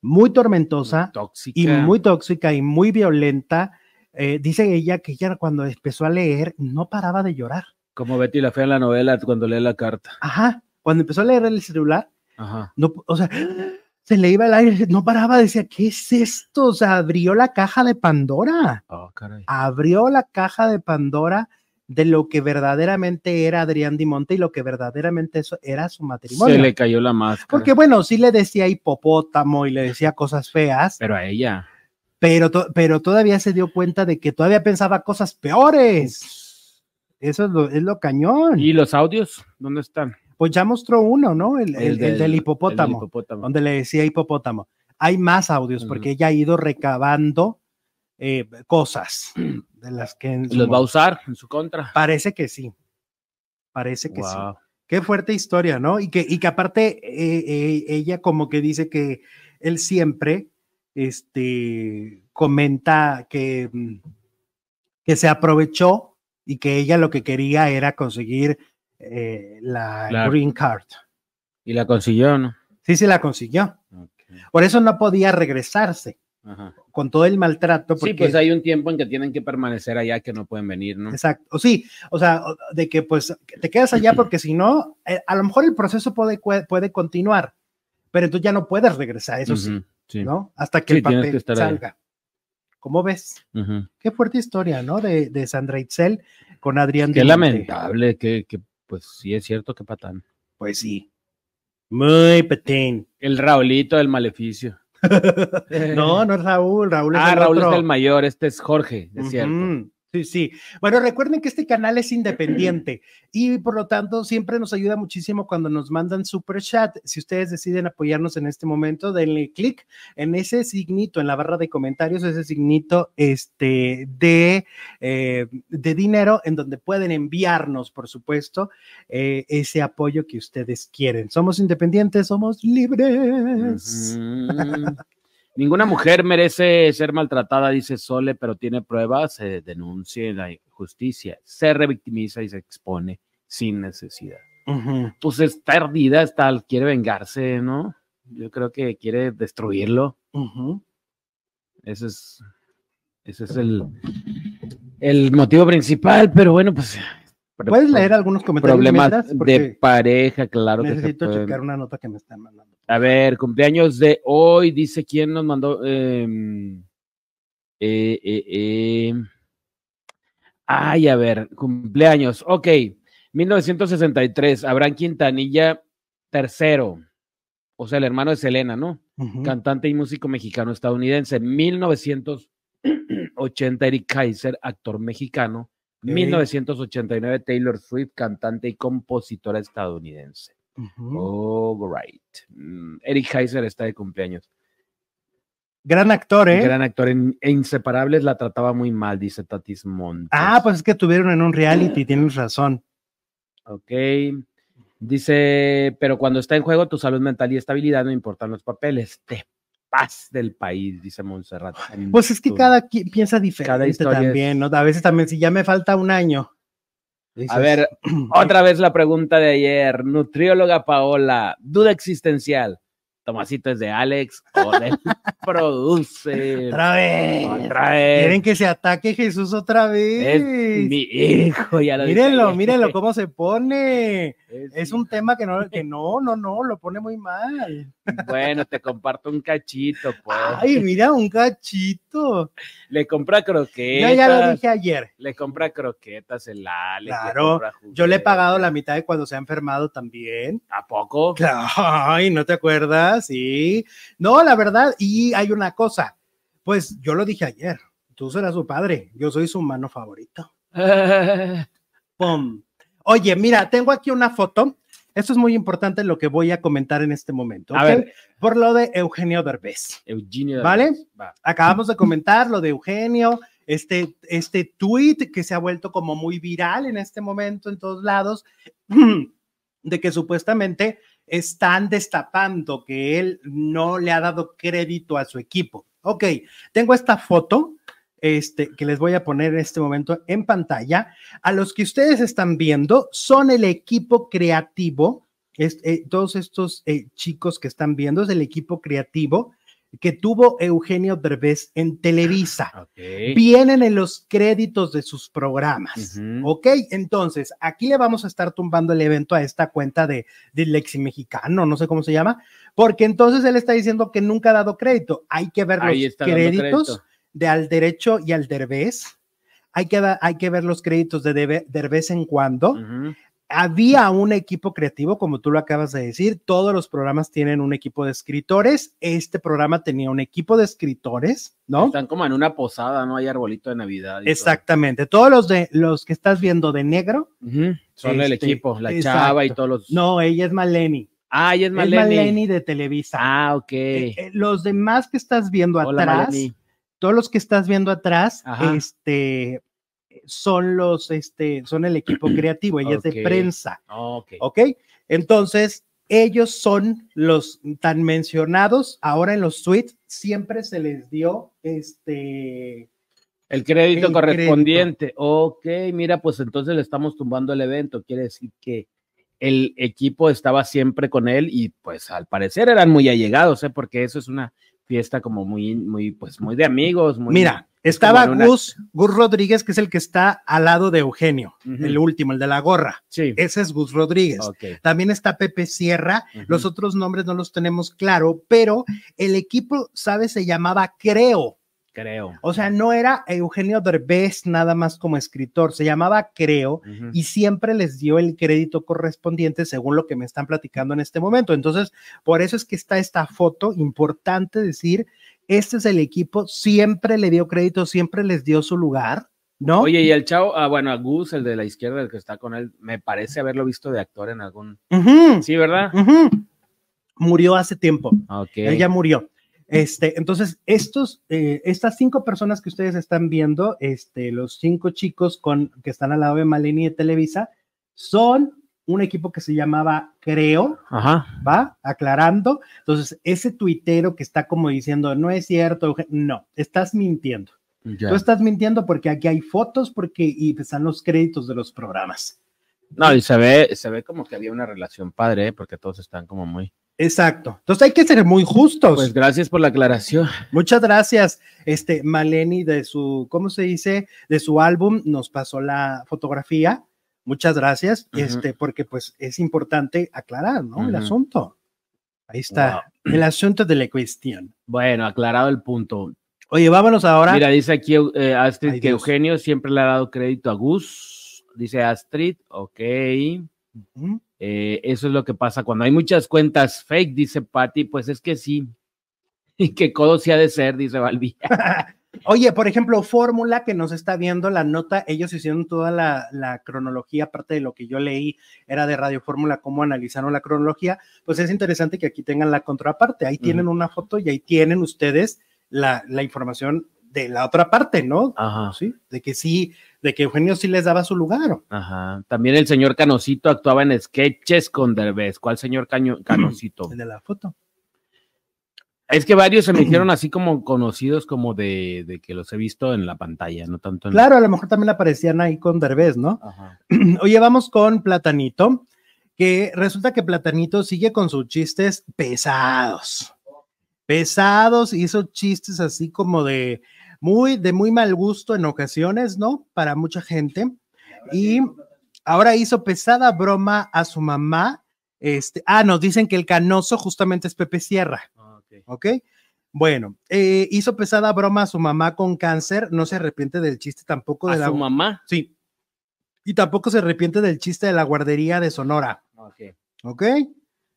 muy tormentosa Tóxica. y muy tóxica y muy violenta. Eh, dice ella que ella cuando empezó a leer no paraba de llorar. Como Betty la Fea en la novela cuando lee la carta. Ajá, cuando empezó a leer el celular, Ajá. no, o sea, se le iba el aire, no paraba, decía, ¿qué es esto? O sea, abrió la caja de Pandora, Oh, caray. abrió la caja de Pandora de lo que verdaderamente era Adrián Dimonte y lo que verdaderamente eso era su matrimonio. Se le cayó la máscara. Porque bueno, sí le decía hipopótamo y le decía cosas feas, Pero a ella. pero, to- pero todavía se dio cuenta de que todavía pensaba cosas peores. Eso es lo, es lo cañón. ¿Y los audios? ¿Dónde están? Pues ya mostró uno, ¿no? El, el- el del, el hipopótamo, del hipopótamo. donde le decía hipopótamo. Hay más audios porque ella ha ido recabando eh, cosas de las que en ¿Los va a usar en su contra? parece que sí. Parece que sí. Qué fuerte historia, ¿no? Y que, y que aparte eh, eh, ella como que dice que él siempre este, comenta que, mm, que se aprovechó y que ella lo que quería era conseguir la Claro. green card. ¿Y la consiguió no? Sí, sí la consiguió. Por eso no podía regresarse Ajá. Con todo el maltrato. Sí, Porque, pues hay un tiempo en que tienen que permanecer allá que no pueden venir, ¿no? Exacto, o sí, o sea, de que pues te quedas allá porque si no, eh, a lo mejor el proceso puede, puede continuar, pero entonces ya no puedes regresar, eso sí, sí. ¿no? Hasta que Sí, el papel que estar ahí. salga. ¿Cómo ves? Qué fuerte historia, ¿no? De, de Sandra Itzel con Adrián Qué lamentable, que, que, pues sí es cierto que patán. Pues sí. Muy petín. El Raulito del maleficio. No, no es Raúl, Raúl es ah, el Raúl otro. es el mayor, este es Jorge, es cierto. Sí, sí. Bueno, recuerden que este canal es independiente y por lo tanto siempre nos ayuda muchísimo cuando nos mandan super chat. Si ustedes deciden apoyarnos en este momento, denle clic en ese signito en la barra de comentarios, ese signito este, de, eh, de dinero en donde pueden enviarnos, por supuesto, eh, ese apoyo que ustedes quieren. Somos independientes, somos libres. Ujú. Ninguna mujer merece ser maltratada, dice Sole, pero tiene pruebas, se denuncia la injusticia, se revictimiza y se expone sin necesidad. Ujú. Pues está ardida, está, quiere vengarse, ¿no? Yo creo que quiere destruirlo. Ese es, ese es el, el motivo principal, pero bueno, pues. ¿Puedes leer algunos comentarios? Problemas mientras? de pareja, claro que se necesito pueden. checar una nota que me están mandando. A ver, cumpleaños de hoy, dice quién nos mandó. Em, eh, eh, eh. Ay, a ver, cumpleaños. Ok, 1963, Abraham Quintanilla, tercero. O sea, el hermano de Selena, ¿no? Cantante y músico mexicano estadounidense. 1980, Eric Kaiser, actor mexicano. Ok. 1989, Taylor Swift, cantante y compositora estadounidense. Ujú. Oh, right. Mm, Eric Heiser está de cumpleaños. Gran actor, ¿eh? Gran actor en, en Inseparables la trataba muy mal, dice Tatis Montes. Ah, pues es que tuvieron en un reality, tienes razón. Ok. Dice, pero cuando está en juego tu salud mental y estabilidad, no importan los papeles. Te paz del país, dice Montserrat. Pues es que cada quien piensa diferente es- también, ¿no? A veces también, si ya me falta un año. Dices, A ver, otra vez la pregunta de ayer. Nutrióloga Paola, duda existencial. Tomasito es de Alex o del producer. Otra vez. Otra vez. Quieren que se ataque Jesús otra vez. Es mi hijo, ya lo Mírenlo, mírenlo cómo se pone. Es Es un tema que no, que no, no, no, lo pone muy mal. Bueno, te comparto un cachito, pues. Ay, mira, un cachito. Le compra Yo croquetas. ya lo dije ayer. Le compra croquetas el Alex. le Claro, Yo le he pagado la mitad de cuando se ha enfermado también. ¿A poco? Claro, Ay, ¿no te acuerdas? Sí. No, la verdad, y hay una cosa, pues yo lo dije ayer, tú serás su padre, yo soy su mano favorito. Pum. Oye, mira, tengo aquí una foto. Esto es muy importante lo que voy a comentar en este momento. Ver. Por lo de Eugenio Derbez. Eugenio. ¿Vale? Derbez, va. Acabamos de comentar lo de Eugenio, este, este tweet que se ha vuelto como muy viral en este momento en todos lados, de que supuestamente están destapando que él no le ha dado crédito a su equipo. Ok, tengo esta foto este, que les voy a poner en este momento en pantalla, a los que ustedes están viendo son el equipo creativo, es, eh, todos estos eh, chicos que están viendo es el equipo creativo que tuvo Eugenio Derbez en Televisa. Ok. Vienen en los créditos de sus programas. Ok, entonces aquí le vamos a estar tumbando el evento a esta cuenta de, de Lexi Mexicano, no sé cómo se llama, porque entonces él está diciendo que nunca ha dado crédito. Hay que ver Ahí los créditos crédito. De al derecho y al derbez. Hay que, hay que ver los créditos de debe- de vez en cuando. Había un equipo creativo, como tú lo acabas de decir. Todos los programas tienen un equipo de escritores. Este programa tenía un equipo de escritores, ¿no? Están como en una posada, ¿no? Hay arbolito de Navidad. todo. Exactamente. Todos los de los que estás viendo de negro. Son el Este, equipo, la exacto. chava y todos los. no, ella es Maleni. Ah, ella es Es Maleni. Maleni de Televisa. Ah, ok. Eh, eh, los demás que estás viendo Hola, atrás, Maleni. Todos los que estás viendo atrás, Ajá. este, son los, este, son el equipo creativo, ella es de prensa, Ok. ¿ok? Entonces, ellos son los tan mencionados, ahora en los suites siempre se les dio, este, El crédito El correspondiente. Ok, mira, pues entonces le estamos tumbando el evento. Quiere decir que el equipo estaba siempre con él y pues al parecer eran muy allegados, ¿eh? Porque eso es una fiesta como muy, muy, pues muy de amigos. Muy, mira, estaba una- Gus, Gus Rodríguez, que es el que está al lado de Eugenio, el último, el de la gorra, Sí. ese es Gus Rodríguez. También está Pepe Sierra. Los otros nombres no los tenemos claro, pero el equipo, ¿sabes? Se llamaba Creo. Creo. O sea, no era Eugenio Derbez nada más como escritor, se llamaba Creo y siempre les dio el crédito correspondiente según lo que me están platicando en este momento. Entonces, por eso es que está esta foto, importante decir, este es el equipo, siempre le dio crédito, siempre les dio su lugar, ¿no? Oye, y el chavo, ah, bueno, a Gus, el de la izquierda, el que está con él, me parece haberlo visto de actor en algún. Sí, ¿verdad? Murió hace tiempo. Ok. Él ya murió. Este, entonces, estos, eh, estas cinco personas que ustedes están viendo, este, los cinco chicos con, que están al lado de Maleni de Televisa, son un equipo que se llamaba Creo, Ajá. ¿va? Aclarando. Entonces, ese tuitero que está como diciendo, no es cierto, Eugen-", no, estás mintiendo. Ya. Tú estás mintiendo porque aquí hay fotos porque y están los créditos de los programas. No, y se ve, se ve como que había una relación padre, ¿eh? porque todos están como muy. Exacto. Entonces hay que ser muy justos. Pues gracias por la aclaración. Muchas gracias, este Maleni de su, ¿cómo se dice? De su álbum nos pasó la fotografía. Muchas gracias, este, porque pues es importante aclarar, ¿no? El asunto. Ahí está, el asunto de la cuestión. Bueno, aclarado el punto. Oye, vámonos ahora. Mira, dice aquí eh, Astrid Ay, que Dios. Eugenio siempre le ha dado crédito a Gus. Dice Astrid, ok. Eh, eso es lo que pasa cuando hay muchas cuentas fake, dice Patty. Pues es que sí. Y que codo sí ha de ser, dice Balbi. Oye, por ejemplo, Fórmula que nos está viendo la nota, ellos hicieron toda la, la cronología, aparte de lo que yo leí, era de Radio Fórmula, cómo analizaron la cronología, pues es interesante que aquí tengan la contraparte, ahí tienen una foto y ahí tienen ustedes la, la información de la otra parte, ¿no? Ajá. Sí, de que sí, de que Eugenio sí les daba su lugar. Ajá. También el señor Canosito actuaba en sketches con Derbez. ¿Cuál señor Caño- Canosito? El de la foto. Es que varios se me hicieron así como conocidos como de, de que los he visto en la pantalla, no tanto en Claro, a lo mejor también aparecían ahí con Derbez, ¿no? Ajá. Oye, vamos con Platanito, que resulta que Platanito sigue con sus chistes pesados. Pesados, hizo chistes así como de muy, de muy mal gusto en ocasiones, ¿no? Para mucha gente. Y ahora hizo pesada broma a su mamá. Este, ah, nos dicen que el canoso justamente es Pepe Sierra. Ah, ok. ¿ok? Bueno, eh, hizo pesada broma a su mamá con cáncer, no se arrepiente del chiste tampoco de A la... su mamá. Sí. Y tampoco se arrepiente del chiste de la guardería de Sonora, Ok. ¿ok?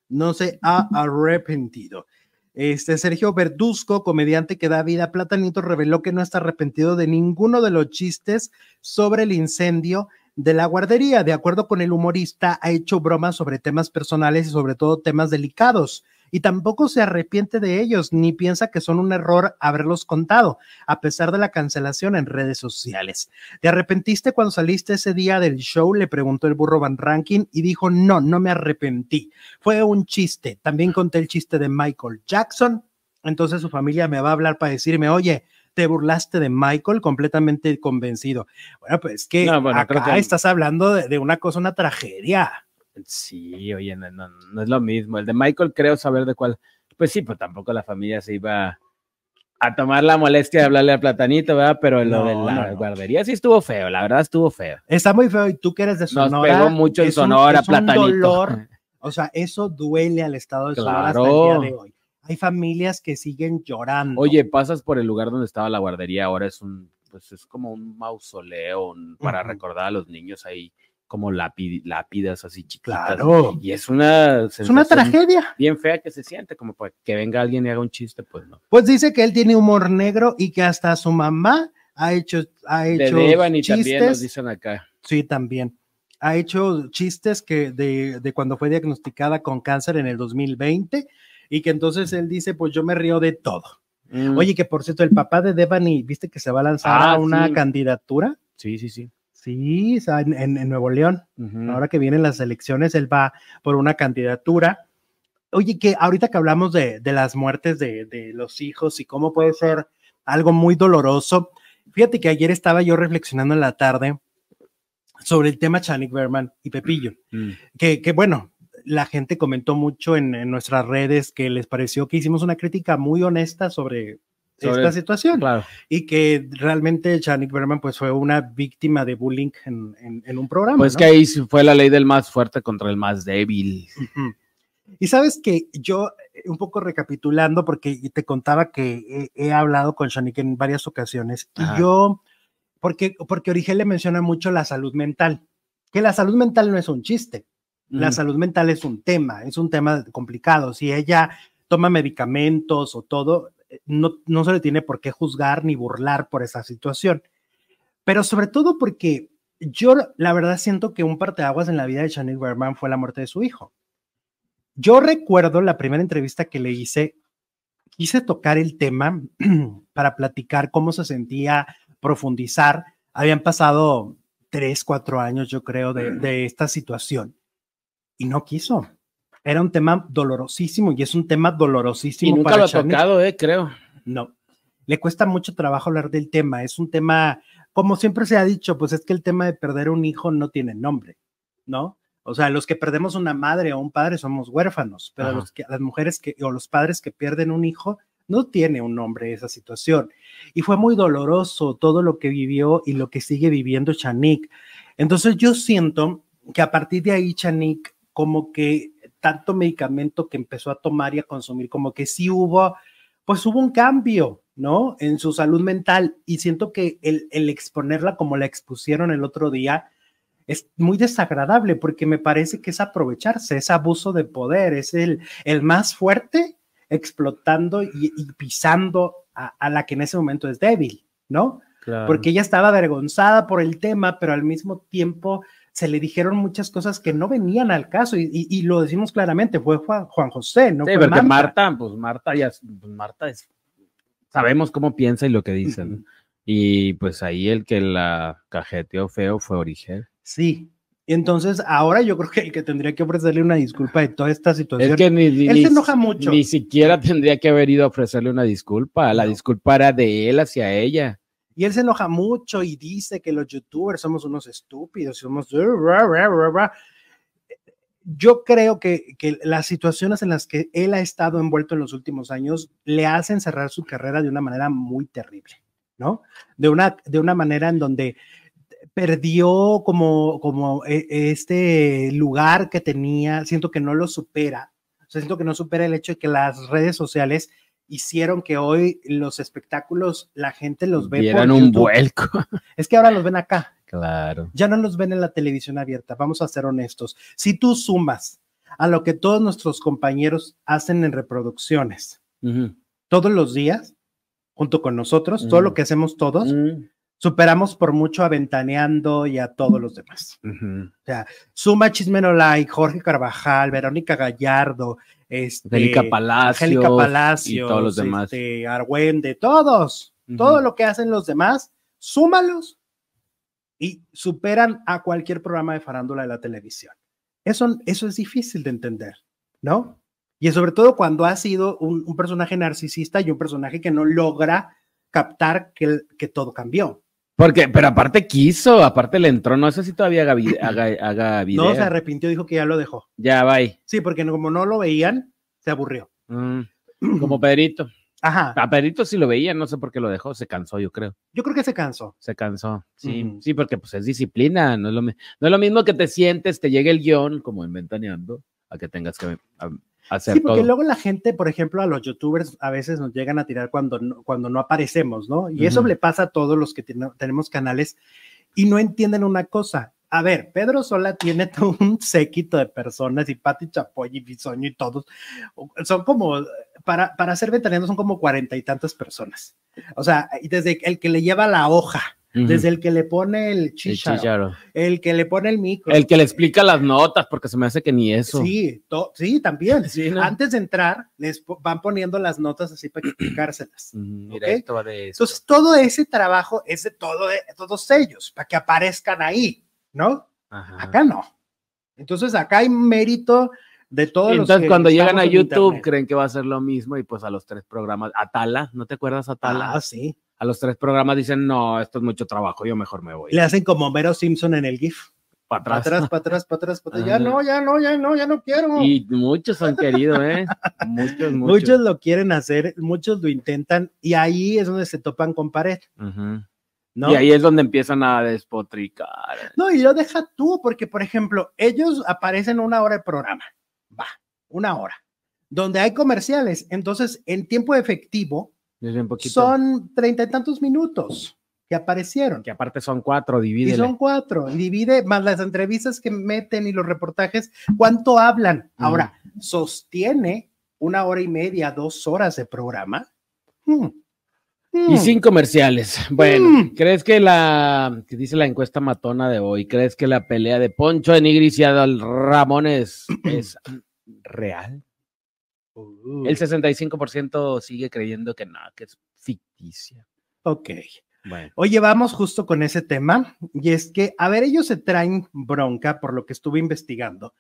No se ha arrepentido. Este Sergio Verduzco, comediante que da vida a Platanito, reveló que no está arrepentido de ninguno de los chistes sobre el incendio de la guardería. De acuerdo con el humorista, ha hecho bromas sobre temas personales y sobre todo temas delicados. Y tampoco se arrepiente de ellos, ni piensa que son un error haberlos contado, a pesar de la cancelación en redes sociales. ¿Te arrepentiste cuando saliste ese día del show? Le preguntó el burro Van Ranking y dijo, no, no me arrepentí. Fue un chiste. También conté el chiste de Michael Jackson. Entonces su familia me va a hablar para decirme, oye, te burlaste de Michael completamente convencido. Bueno, pues que No, bueno, creo acá que- estás hablando de, de una cosa, una tragedia. Sí, oye, no, no, no es lo mismo. El de Michael creo saber de cuál. Pues sí, pues tampoco la familia se iba a tomar la molestia de hablarle a Platanito, ¿verdad? Pero lo No, de la guardería sí estuvo feo, la verdad estuvo feo. Está muy feo y tú que eres de Nos Sonora. pegó mucho en es un- Sonora, es un Platanito. dolor, o sea, eso duele al estado de Sonora hasta el Claro. día de hoy. Hay familias que siguen llorando. Oye, pasas por el lugar donde estaba la guardería, ahora es un, pues es como un mausoleo un- para recordar a los niños ahí, como lápi- lápidas así chiquitas. claro. Y es una Es una tragedia. bien fea que se siente, como para que venga alguien y haga un chiste, pues no. Pues dice que él tiene humor negro y que hasta su mamá ha hecho, ha hecho y también nos chistes. dicen acá. Sí, también. Ha hecho chistes que de, de cuando fue diagnosticada con cáncer en el 2020 y que entonces él dice, pues yo me río de todo. Mm, Oye, que por cierto, el papá de Devani, ¿viste que se va a lanzar Ah, a una sí. candidatura? Sí, sí, sí. Sí, o sea, en, en- Nuevo León. Ahora que vienen las elecciones, él va por una candidatura. Oye, que ahorita que hablamos de, de las muertes de, de los hijos y cómo puede ser algo muy doloroso, fíjate que ayer estaba yo reflexionando en la tarde sobre el tema Chanik Berman y Pepillo, Mm. que, que bueno, la gente comentó mucho en, en nuestras redes que les pareció que hicimos una crítica muy honesta sobre, Sobre- esta situación Claro. y que realmente Chanik Berman pues fue una víctima de bullying en, en- en un programa. Pues ¿no? que ahí fue la ley del más fuerte contra el más débil. Ujú. Y sabes que yo, eh, un poco recapitulando, porque te contaba que he, he hablado con Shanik en varias ocasiones, Ajá. y yo, porque, porque Origel le menciona mucho la salud mental, que la salud mental no es un chiste, la Mm. salud mental es un tema, es un tema complicado. Si ella toma medicamentos o todo, no, no se le tiene por qué juzgar ni burlar por esa situación. Pero sobre todo porque yo, la verdad, siento que un parteaguas en la vida de Chanel Berman fue la muerte de su hijo. Yo recuerdo la primera entrevista que le hice, quise tocar el tema para platicar cómo se sentía, profundizar. Habían pasado tres, cuatro años, yo creo, de, de esta situación y no quiso. Era un tema dolorosísimo y es un tema Y dolorosísimo nunca para lo ha tocado, eh, creo. No, le cuesta mucho trabajo hablar del tema. Es un tema, como siempre se ha dicho, pues es que el tema de perder un hijo no tiene nombre, ¿no? O sea, los que perdemos una madre o un padre somos huérfanos, pero los que, las mujeres que, o los padres que pierden un hijo no tiene un nombre esa situación. Y fue muy doloroso todo lo que vivió y lo que sigue viviendo Chanik. Entonces yo siento que a partir de ahí Chanik, como que tanto medicamento que empezó a tomar y a consumir, como que sí hubo pues hubo un cambio, ¿no? En su salud mental y siento que el, el, exponerla como la expusieron el otro día es muy desagradable porque me parece que es aprovecharse, es abuso de poder, es el, el más fuerte explotando y, y pisando a, a, la que en ese momento es débil, ¿no? Claro. Porque ella estaba avergonzada por el tema, pero al mismo tiempo se le dijeron muchas cosas que no venían al caso y, y, y lo decimos claramente, fue Juan, Juan José, ¿no? Sí, fue porque Marta. Marta, pues Marta ya, pues Marta es, sabemos cómo piensa y lo que dicen. Uh -huh. Y pues ahí el que la cajeteó feo fue Origel. Sí. Entonces, ahora yo creo que el que tendría que ofrecerle una disculpa de toda esta situación. Es que ni, ni, él se enoja mucho. Ni siquiera tendría que haber ido a ofrecerle una disculpa. La no. disculpa era de él hacia ella. Y él se enoja mucho y dice que los youtubers somos unos estúpidos, somos... Yo creo que, que, las situaciones en las que él ha estado envuelto en los últimos años le hacen cerrar su carrera de una manera muy terrible, ¿no? De una, de una manera en donde perdió como, como este lugar que tenía, siento que no lo supera, siento que no supera el hecho de que las redes sociales hicieron que hoy los espectáculos la gente los ve Vieran un vuelco. Es que ahora los ven acá. Claro. Ya no los ven en la televisión abierta, vamos a ser honestos. Si tú sumas a lo que todos nuestros compañeros hacen en reproducciones uh -huh. todos los días, junto con nosotros, uh -huh. todo lo que hacemos todos, uh -huh. Superamos por mucho a Ventaneando y a todos los demás. O sea, suma Chismeno Like, Jorge Carvajal, Verónica Gallardo, este, Angélica Palacios y todos los demás. Este, Argüende, todos, todo lo que hacen los demás, súmalos y superan a cualquier programa de farándula de la televisión. Eso, eso es difícil de entender, ¿no? Y sobre todo cuando ha sido un, un, personaje narcisista y un personaje que no logra captar que, que todo cambió. Porque, pero aparte quiso, aparte le entró, no sé si todavía haga, haga, haga video. No se arrepintió, dijo que ya lo dejó. Ya, bye. Sí, porque como no lo veían, se aburrió. Mm, como Pedrito. Ajá. A Pedrito sí lo veía, no sé por qué lo dejó, se cansó, yo creo. Yo creo que se cansó. Se cansó. Sí, sí, porque pues es disciplina, no es, lo, no es lo mismo que te sientes, te llegue el guion, como en Ventaneando, a que tengas que a- hacer Sí, porque todo. luego la gente, por ejemplo, a los youtubers a veces nos llegan a tirar cuando no, cuando no aparecemos, ¿no? Y eso Ujú. le pasa a todos los que tenemos canales y no entienden una cosa. A ver, Pedro Sola tiene todo un séquito de personas y Pati Chapoy y Bisoño y todos. Son como, para, para ser ventaneando son como cuarenta y tantas personas. O sea, y desde el que le lleva la hoja. Desde el que le pone el El chicharo, el que le pone el micro. El que le explica las notas, porque se me hace que ni eso. Sí, sí, también. Sí, ¿no? Antes de entrar, les po- van poniendo las notas así para explicárselas. Entonces, todo ese trabajo es de, todo, de todos ellos, para que aparezcan ahí, ¿no? Ajá. Acá no. Entonces, acá hay mérito de todos los Entonces, que cuando llegan a YouTube, creen que va a ser lo mismo y pues a los tres programas, Atala, ¿no te acuerdas Atala? Ah, sí. A los tres programas dicen, no, esto es mucho trabajo, yo mejor me voy. Le hacen como Mero Simpson en el GIF. Para Para atrás. atrás, para atrás, para atrás, para atrás. Ya Ajá. no, ya no, ya no, ya no quiero. Y muchos han querido, ¿eh? Muchos, muchos. Muchos lo quieren hacer, muchos lo intentan y ahí es donde se topan con pared, Ujú. ¿no? Y ahí es donde empiezan a despotricar. No, y lo deja tú, porque por ejemplo, ellos aparecen una hora de programa, va, una hora, donde hay comerciales, entonces en tiempo efectivo Es un poquito. son treinta y tantos minutos que aparecieron. Que aparte son cuatro, Y divídele. son cuatro, y divide más las entrevistas que meten y los reportajes, ¿cuánto hablan? Ahora, ¿sostiene una hora y media, dos horas de programa? Hmm. Y Hmm. sin comerciales. Bueno, Mm. ¿crees que la, que dice la encuesta matona de hoy, crees que la pelea de Poncho de Nigris y Adal Ramones es real? Uh, El 65% sigue creyendo que no, que es ficticia. ok. Bueno. Oye, vamos justo con ese tema, y es que, a ver, ellos se traen bronca por lo que estuve investigando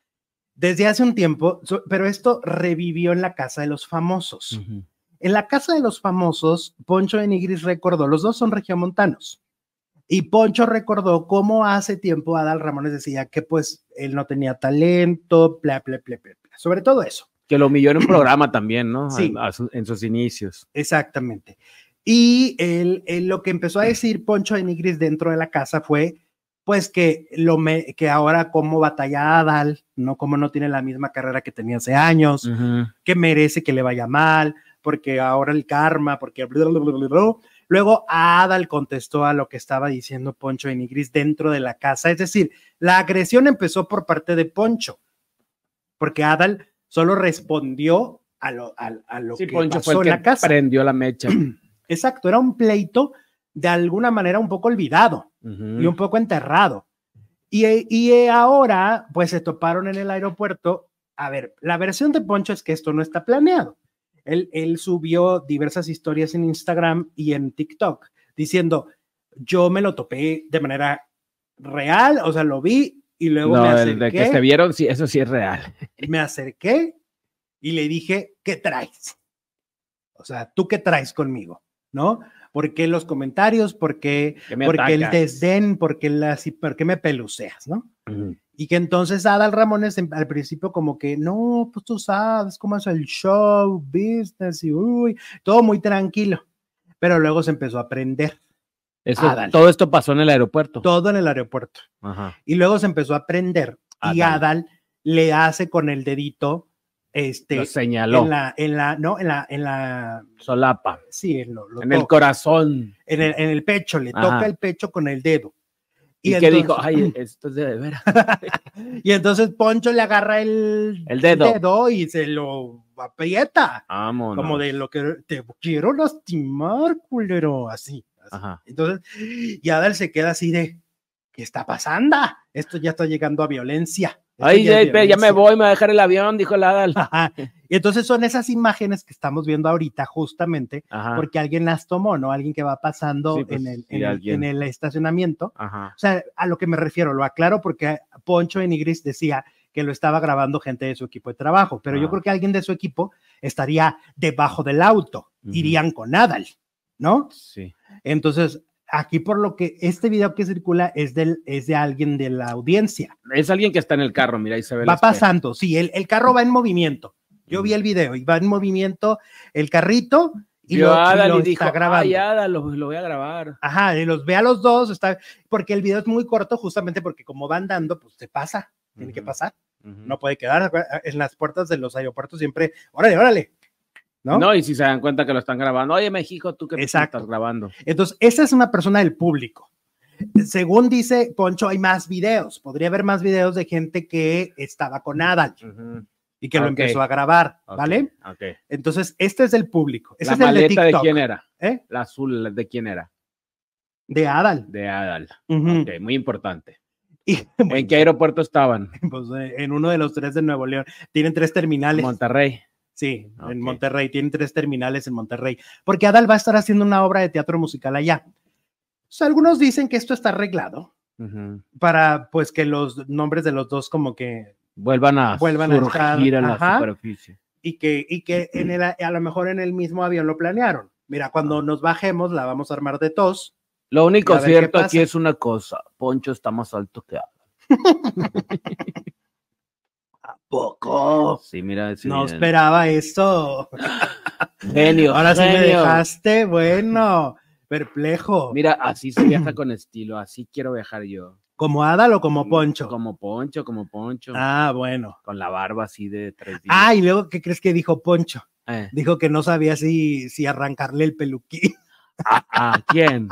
desde hace un tiempo, so- pero esto revivió en la Casa de los Famosos. Ujú. En la Casa de los Famosos, Poncho de Nigris recordó, los dos son regiomontanos, y Poncho recordó cómo hace tiempo Adal Ramones decía que pues él no tenía talento, bla, bla, bla, bla, bla. sobre todo eso. Que lo humilló en un programa también, ¿no? Sí. A- a su- en sus inicios. Exactamente. Y él, él lo que empezó a decir Poncho de Nigris dentro de la casa fue, pues que lo me, que ahora como batalla Adal, no como no tiene la misma carrera que tenía hace años, que merece que le vaya mal, porque ahora el karma, porque bla, bla, bla, bla, bla. luego Adal contestó a lo que estaba diciendo Poncho de Nigris dentro de la casa, es decir, la agresión empezó por parte de Poncho, porque Adal solo respondió a lo, a, a lo Sí, que Poncho pasó fue el en que la casa. prendió la mecha. Exacto, era un pleito de alguna manera un poco olvidado y un poco enterrado. Y, y eh, ahora, pues se toparon en el aeropuerto. A ver, la versión de Poncho es que esto no está planeado. Él, él subió diversas historias en Instagram y en TikTok diciendo, yo me lo topé de manera real, o sea, lo vi y luego No, me el de que acerqué, se vieron, sí, eso sí es real. me acerqué y le dije, ¿qué traes? O sea, ¿tú qué traes conmigo? ¿No? ¿Por qué los comentarios? ¿Por qué, porque el desdén? ¿Por qué, las, ¿Por qué me peluceas? ¿no? Ujú. Y que entonces Adal Ramones al principio como que, no, pues tú sabes cómo es el show, business y uy, todo muy tranquilo. Pero luego se empezó a aprender Eso, Adal. todo esto pasó en el aeropuerto. todo en el aeropuerto. Ajá. Y luego se empezó a aprender y Adal. Le hace con el dedito, este, Lo señaló. en la, en la, no, en la, en la, Solapa. sí, en, lo- lo en el corazón. en el, en el pecho, le Ajá. toca el pecho con el dedo. Y, que entonces- dijo, ay, esto es de veras. Y entonces Poncho le agarra el, El dedo. y se lo aprieta, Vámonos. como de lo que te quiero lastimar, culero, así. Ajá. Entonces, y Adal se queda así de, ¿qué está pasando? Esto ya está llegando a violencia. Esto Ay, ya me violencia". voy, me va a dejar el avión, dijo el Adal. Ajá. Y entonces son esas imágenes que estamos viendo ahorita justamente Ajá. porque alguien las tomó, ¿no? Alguien que va pasando Sí, pues, en, el, sí, en, el, alguien. en el estacionamiento. Ajá. O sea, a lo que me refiero, lo aclaro porque Poncho Enigris decía que lo estaba grabando gente de su equipo de trabajo, pero yo Ah. creo que alguien de su equipo estaría debajo del auto, irían con Adal, ¿no? Sí. Entonces, aquí por lo que este video que circula es, del, es de alguien de la audiencia. Es alguien que está en el carro, mira, ahí se ve. Va pasando, sí, el, el carro va en movimiento. Yo vi el video y va en movimiento el carrito y lo, a y Adal lo y dijo, está grabando. ay, Adal, lo, lo voy a grabar. Ajá, y los ve a los dos, está, porque el video es muy corto, justamente porque como van dando, pues se pasa, tiene que pasar, no puede quedar en las puertas de los aeropuertos siempre, órale, órale, ¿no? ¿No? y si se dan cuenta que lo están grabando, oye, México, tú que estás grabando. Entonces, esa es una persona del público. Según dice Poncho, hay más videos, podría haber más videos de gente que estaba con Adal y que lo empezó a grabar, ¿vale? Entonces, este es del público, ese La es el de maleta de, TikTok, quién era? ¿eh? La azul, ¿de quién era? De Adal. De Adal. Ok, muy importante. Y, ¿En qué aeropuerto estaban? pues, eh, en uno de los tres de Nuevo León. Tienen tres terminales. Monterrey. Sí, en Monterrey, tienen tres terminales en Monterrey, porque Adal va a estar haciendo una obra de teatro musical allá. O sea, algunos dicen que esto está arreglado para pues que los nombres de los dos como que Vuelvan a Vuelvan a surgir estar, en la ajá. superficie. y que y que en el a lo mejor en el mismo avión lo planearon. Mira, cuando nos bajemos la vamos a armar de tos. Lo único a cierto aquí es una cosa. Poncho está más alto que Adal. Poco. Sí, mira. sí, No miren. esperaba esto. Genio. Ahora sí me dejaste, bueno, perplejo. Mira, así se viaja con estilo. Así quiero viajar yo. ¿Como Adal o como Poncho? Como Poncho, como Poncho. Ah, bueno. Con la barba así de tres días. Ah, y luego, ¿qué crees que dijo Poncho? Eh, Dijo que no sabía si, si arrancarle el peluquín ¿A, a quién?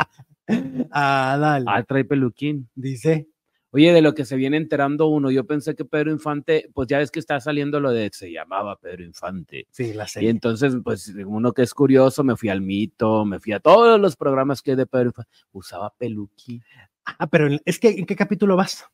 a Adal. Ah, trae peluquín. Dice. Oye, de lo que se viene enterando uno, yo pensé que Pedro Infante, pues ya ves que está saliendo lo de, se llamaba Pedro Infante. Sí, la Y sé. entonces, pues uno que es curioso, me fui al mito, me fui a todos los programas que de Pedro Infante. Usaba peluquín. Ah, pero es que, ¿en qué capítulo vas?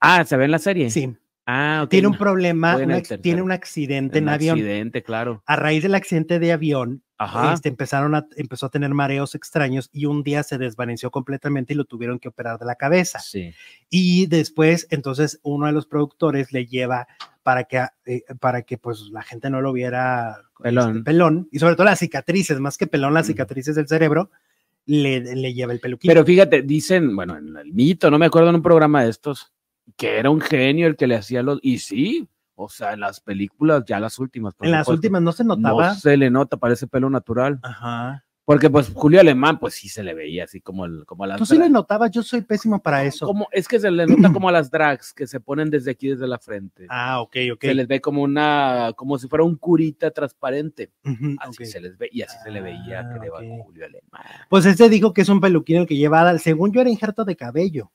Ah, ¿se ve en la serie? Sí. Ah. Tiene un problema, tiene un accidente en avión. accidente, claro. A raíz del accidente de avión, Ajá. este, empezaron a, empezó a tener mareos extraños y un día se desvaneció completamente y lo tuvieron que operar de la cabeza. Sí. Y después, entonces, uno de los productores le lleva para que, eh, para que pues la gente no lo viera Pelón. este, pelón, y sobre todo las cicatrices, más que pelón, las cicatrices del cerebro, le, le lleva el peluquín. Pero fíjate, dicen, bueno, en el mito, no me acuerdo en un programa de estos, que era un genio el que le hacía los. Y sí, o sea, en las películas, ya las últimas. en las últimas no se notaba. No se le nota, parece pelo natural. Ajá. Porque pues Julio Alemán, pues sí se le veía así como, el, como a las Tú sí le notabas, yo soy pésimo para eso. Como, es que se le nota como a las drags que se ponen desde aquí, desde la frente. Ah, ok, ok. Se les ve como una, como si fuera un curita transparente. Ujú, Así ok. se les ve, y así se le veía, Ah, creo, a ok. Julio Alemán. Pues este dijo que es un peluquín el que lleva Adal. Según yo era injerto de cabello.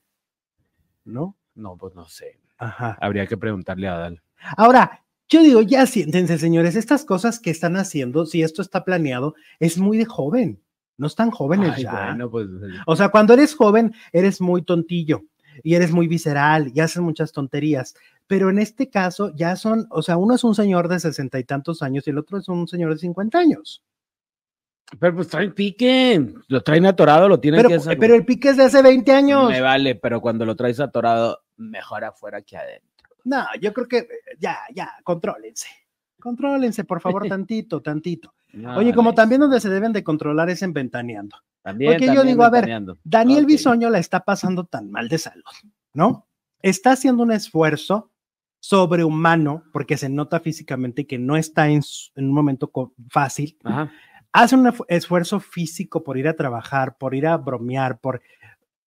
¿No? No, pues no sé. Ajá. Habría que preguntarle a Adal. Ahora, yo digo, ya siéntense, señores, estas cosas que están haciendo, si esto está planeado, es muy de joven. No están jóvenes Ay, ya. bueno, pues O sea, cuando eres joven, eres muy tontillo y eres muy visceral y haces muchas tonterías. Pero en este caso ya son, o sea, uno es un señor de sesenta y tantos años y el otro es un señor de 50 años. Pero pues traen pique, lo traen atorado, lo tienen Pero, que sacar. pero el pique es de hace 20 años. Me vale, pero cuando lo traes atorado, mejor afuera que adentro. No, yo creo que ya, ya, contrólense. Contrólense, por favor, tantito, tantito. No, Oye, como también donde se deben de controlar es en ventaneando. también, porque yo también digo, a ver. Daniel Ok. Bisoño la está pasando tan mal de salud, ¿no? Está haciendo un esfuerzo sobrehumano porque se nota físicamente que no está en, en un momento fácil. Ajá. Hace un esfu- esfuerzo físico por ir a trabajar, por ir a bromear, por...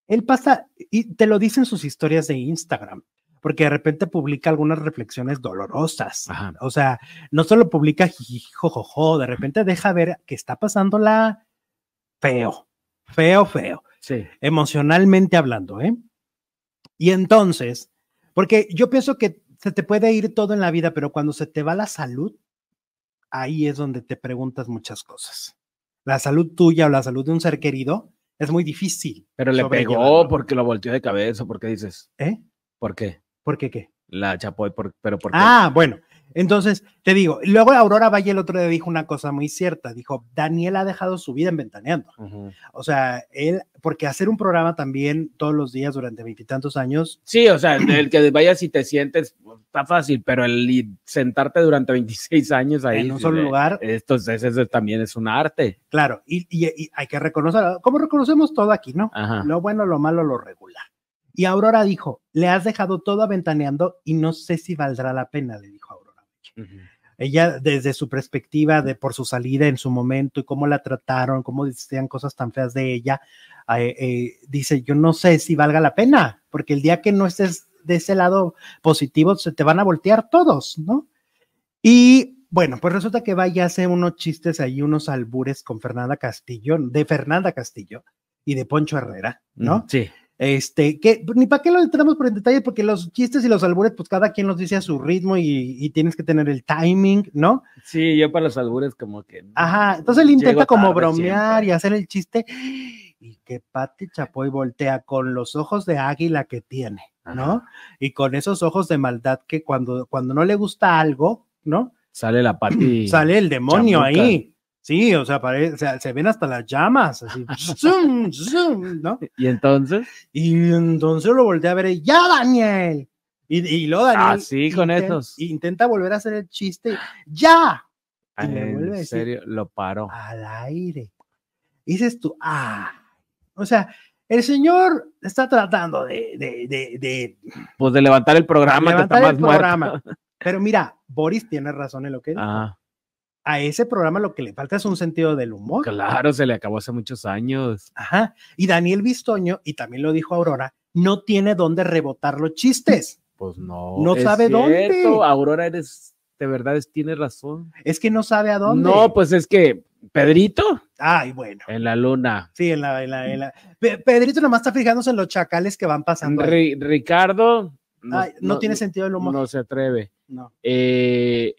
Él pasa, y te lo dicen sus historias de Instagram, porque de repente publica algunas reflexiones dolorosas. Ajá. O sea, no solo publica jijijojojo, de repente deja ver que está pasándola feo, feo, feo Sí. emocionalmente hablando, ¿eh? Y entonces, porque yo pienso que se te puede ir todo en la vida, pero cuando se te va la salud, ahí es donde te preguntas muchas cosas. La salud tuya o la salud de un ser querido es muy difícil. Pero le pegó porque lo volteó de cabeza, porque dices, ¿Eh? ¿por qué? ¿Por qué qué? La chapoy, por, pero ¿por qué? Ah, bueno, Entonces, te digo, luego Aurora Valle el otro día dijo una cosa muy cierta, dijo, Daniel ha dejado su vida en Ventaneando. O sea, él, porque hacer un programa también todos los días durante veintitantos años. Sí, o sea, el que vayas y te sientes, está fácil, pero el sentarte durante 26 años ahí. En un solo lugar. Esto, eso también es un arte. Claro, y, y, hay que reconocer, como reconocemos todo aquí, ¿no? Lo bueno, lo malo, lo regular. Y Aurora dijo, le has dejado todo aventaneando y no sé si valdrá la pena, le dijo Aurora. Ella, desde su perspectiva de por su salida en su momento y cómo la trataron, cómo decían cosas tan feas de ella, eh, eh, dice, yo no sé si valga la pena, porque el día que no estés de ese lado positivo, se te van a voltear todos, ¿no? Y bueno, pues resulta que va y hace unos chistes ahí, unos albures con Fernanda Castillo, de Fernanda Castillo y de Poncho Herrera, ¿no? Sí. Este, que ni para qué lo entramos por en detalle, porque los chistes y los albures, pues cada quien los dice a su ritmo y, tienes que tener el timing, ¿no? Sí, yo para los albures como que. Ajá, entonces él intenta como bromear y hacer el chiste y que Pati Chapoy voltea con los ojos de águila que tiene, ¿no? Y con esos ojos de maldad que cuando, cuando no le gusta algo, ¿no? Sale la Pati. Sale el demonio ahí. Sí, o sea, se ven hasta las llamas, así, zoom, zoom, ¿no? Y entonces. Y entonces lo volteé a ver y ya, Daniel. Y, y luego Daniel. Así con esos. Intenta volver a hacer el chiste, ya. Y en serio, lo paró. Al aire. dices tú, ah. O sea, el señor está tratando de. de, de, de pues de levantar el programa. Levantar que está el programa. Pero mira, Boris tiene razón en lo que dice. Ah a ese programa lo que le falta es un sentido del humor. Claro, se le acabó hace muchos años. Ajá. Y Daniel Bistoño, y también lo dijo Aurora, no tiene dónde rebotar los chistes. Pues no. No sabe dónde. Aurora, eres, de verdad, es, tienes razón. Es que no sabe a dónde. No, pues es que Pedrito. Ay, bueno. En la luna. Sí, en la, en la, Pedrito nomás está fijándose en los chacales que van pasando. Ricardo. No, tiene sentido el humor. No se atreve. No. Eh,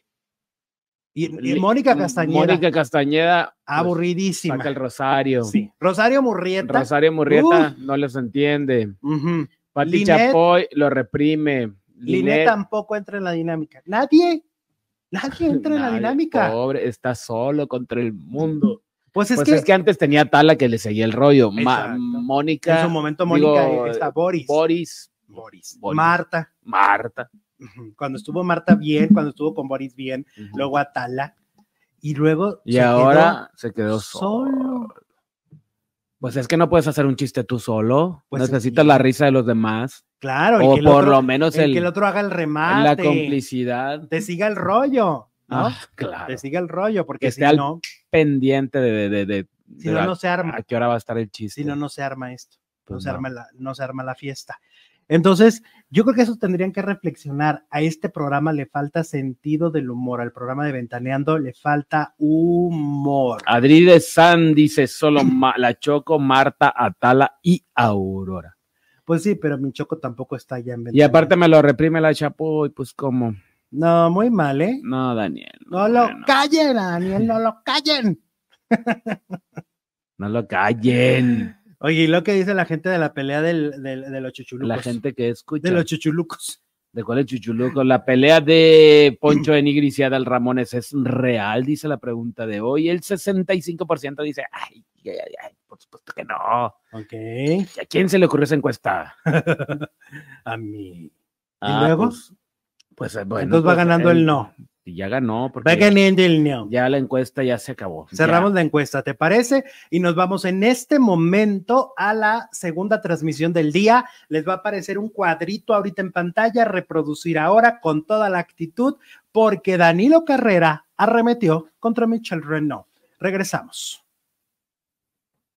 y, Mónica Castañeda. Mónica Castañeda. Pues, aburridísima. Saca el Rosario. Sí. Rosario Murrieta. Rosario Murrieta no les entiende. Pati Chapoy lo reprime. Linet, tampoco entra en la dinámica. Nadie. Nadie entra en la dinámica. Pobre, está solo contra el mundo. Pues, es, pues que, es que antes tenía Tala que le seguía el rollo. Mónica. En su momento Mónica está Boris. Boris. Boris. Marta. Marta. Cuando estuvo Marta bien, cuando estuvo con Boris bien, luego Atala, y luego. Y ahora se quedó solo. Pues es que no puedes hacer un chiste tú solo. Pues Necesitas la risa de los demás. Claro, o por lo menos el, que el otro haga el remate. La complicidad. Te siga el rollo. ¿no? Ah, claro. Te siga el rollo, porque si no. pendiente de. de, de, si no, no se arma. ¿A qué hora va a estar el chiste? Si no, no se arma esto. no, pues se arma la, no se arma la fiesta. Entonces, yo creo que eso tendrían que reflexionar. A este programa le falta sentido del humor, al programa de Ventaneando le falta humor. Adri de San dice solo la Choco, Marta, Atala y Aurora. Pues sí, pero mi Choco tampoco está ya en Ventaneando. Y aparte me lo reprime la Chapo y pues como. No, muy mal, ¿eh? No, Daniel. No, lo callen, Daniel, no lo callen. no lo callen. Oye, ¿y lo que dice la gente de la pelea del, de los chuchulucos? La gente que escucha. De los chuchulucos. ¿De cuál es chuchuluco? La pelea de Poncho de Nigris y Adal Ramones es real, dice la pregunta de hoy. El 65% dice, ay, ay, ay, por supuesto que no. Ok. a quién se le ocurrió esa encuesta? a mí. ¿Y ah, luego? Pues, pues bueno. Entonces va pues, ganando el no. Y ya ganó. Porque no. Ya la encuesta ya se acabó. Cerramos la encuesta, ¿te parece? Y nos vamos en este momento a la segunda transmisión del día. Les va a aparecer un cuadrito ahorita en pantalla, reproducir ahora con toda la actitud, porque Danilo Carrera arremetió contra Michel Renault. Regresamos.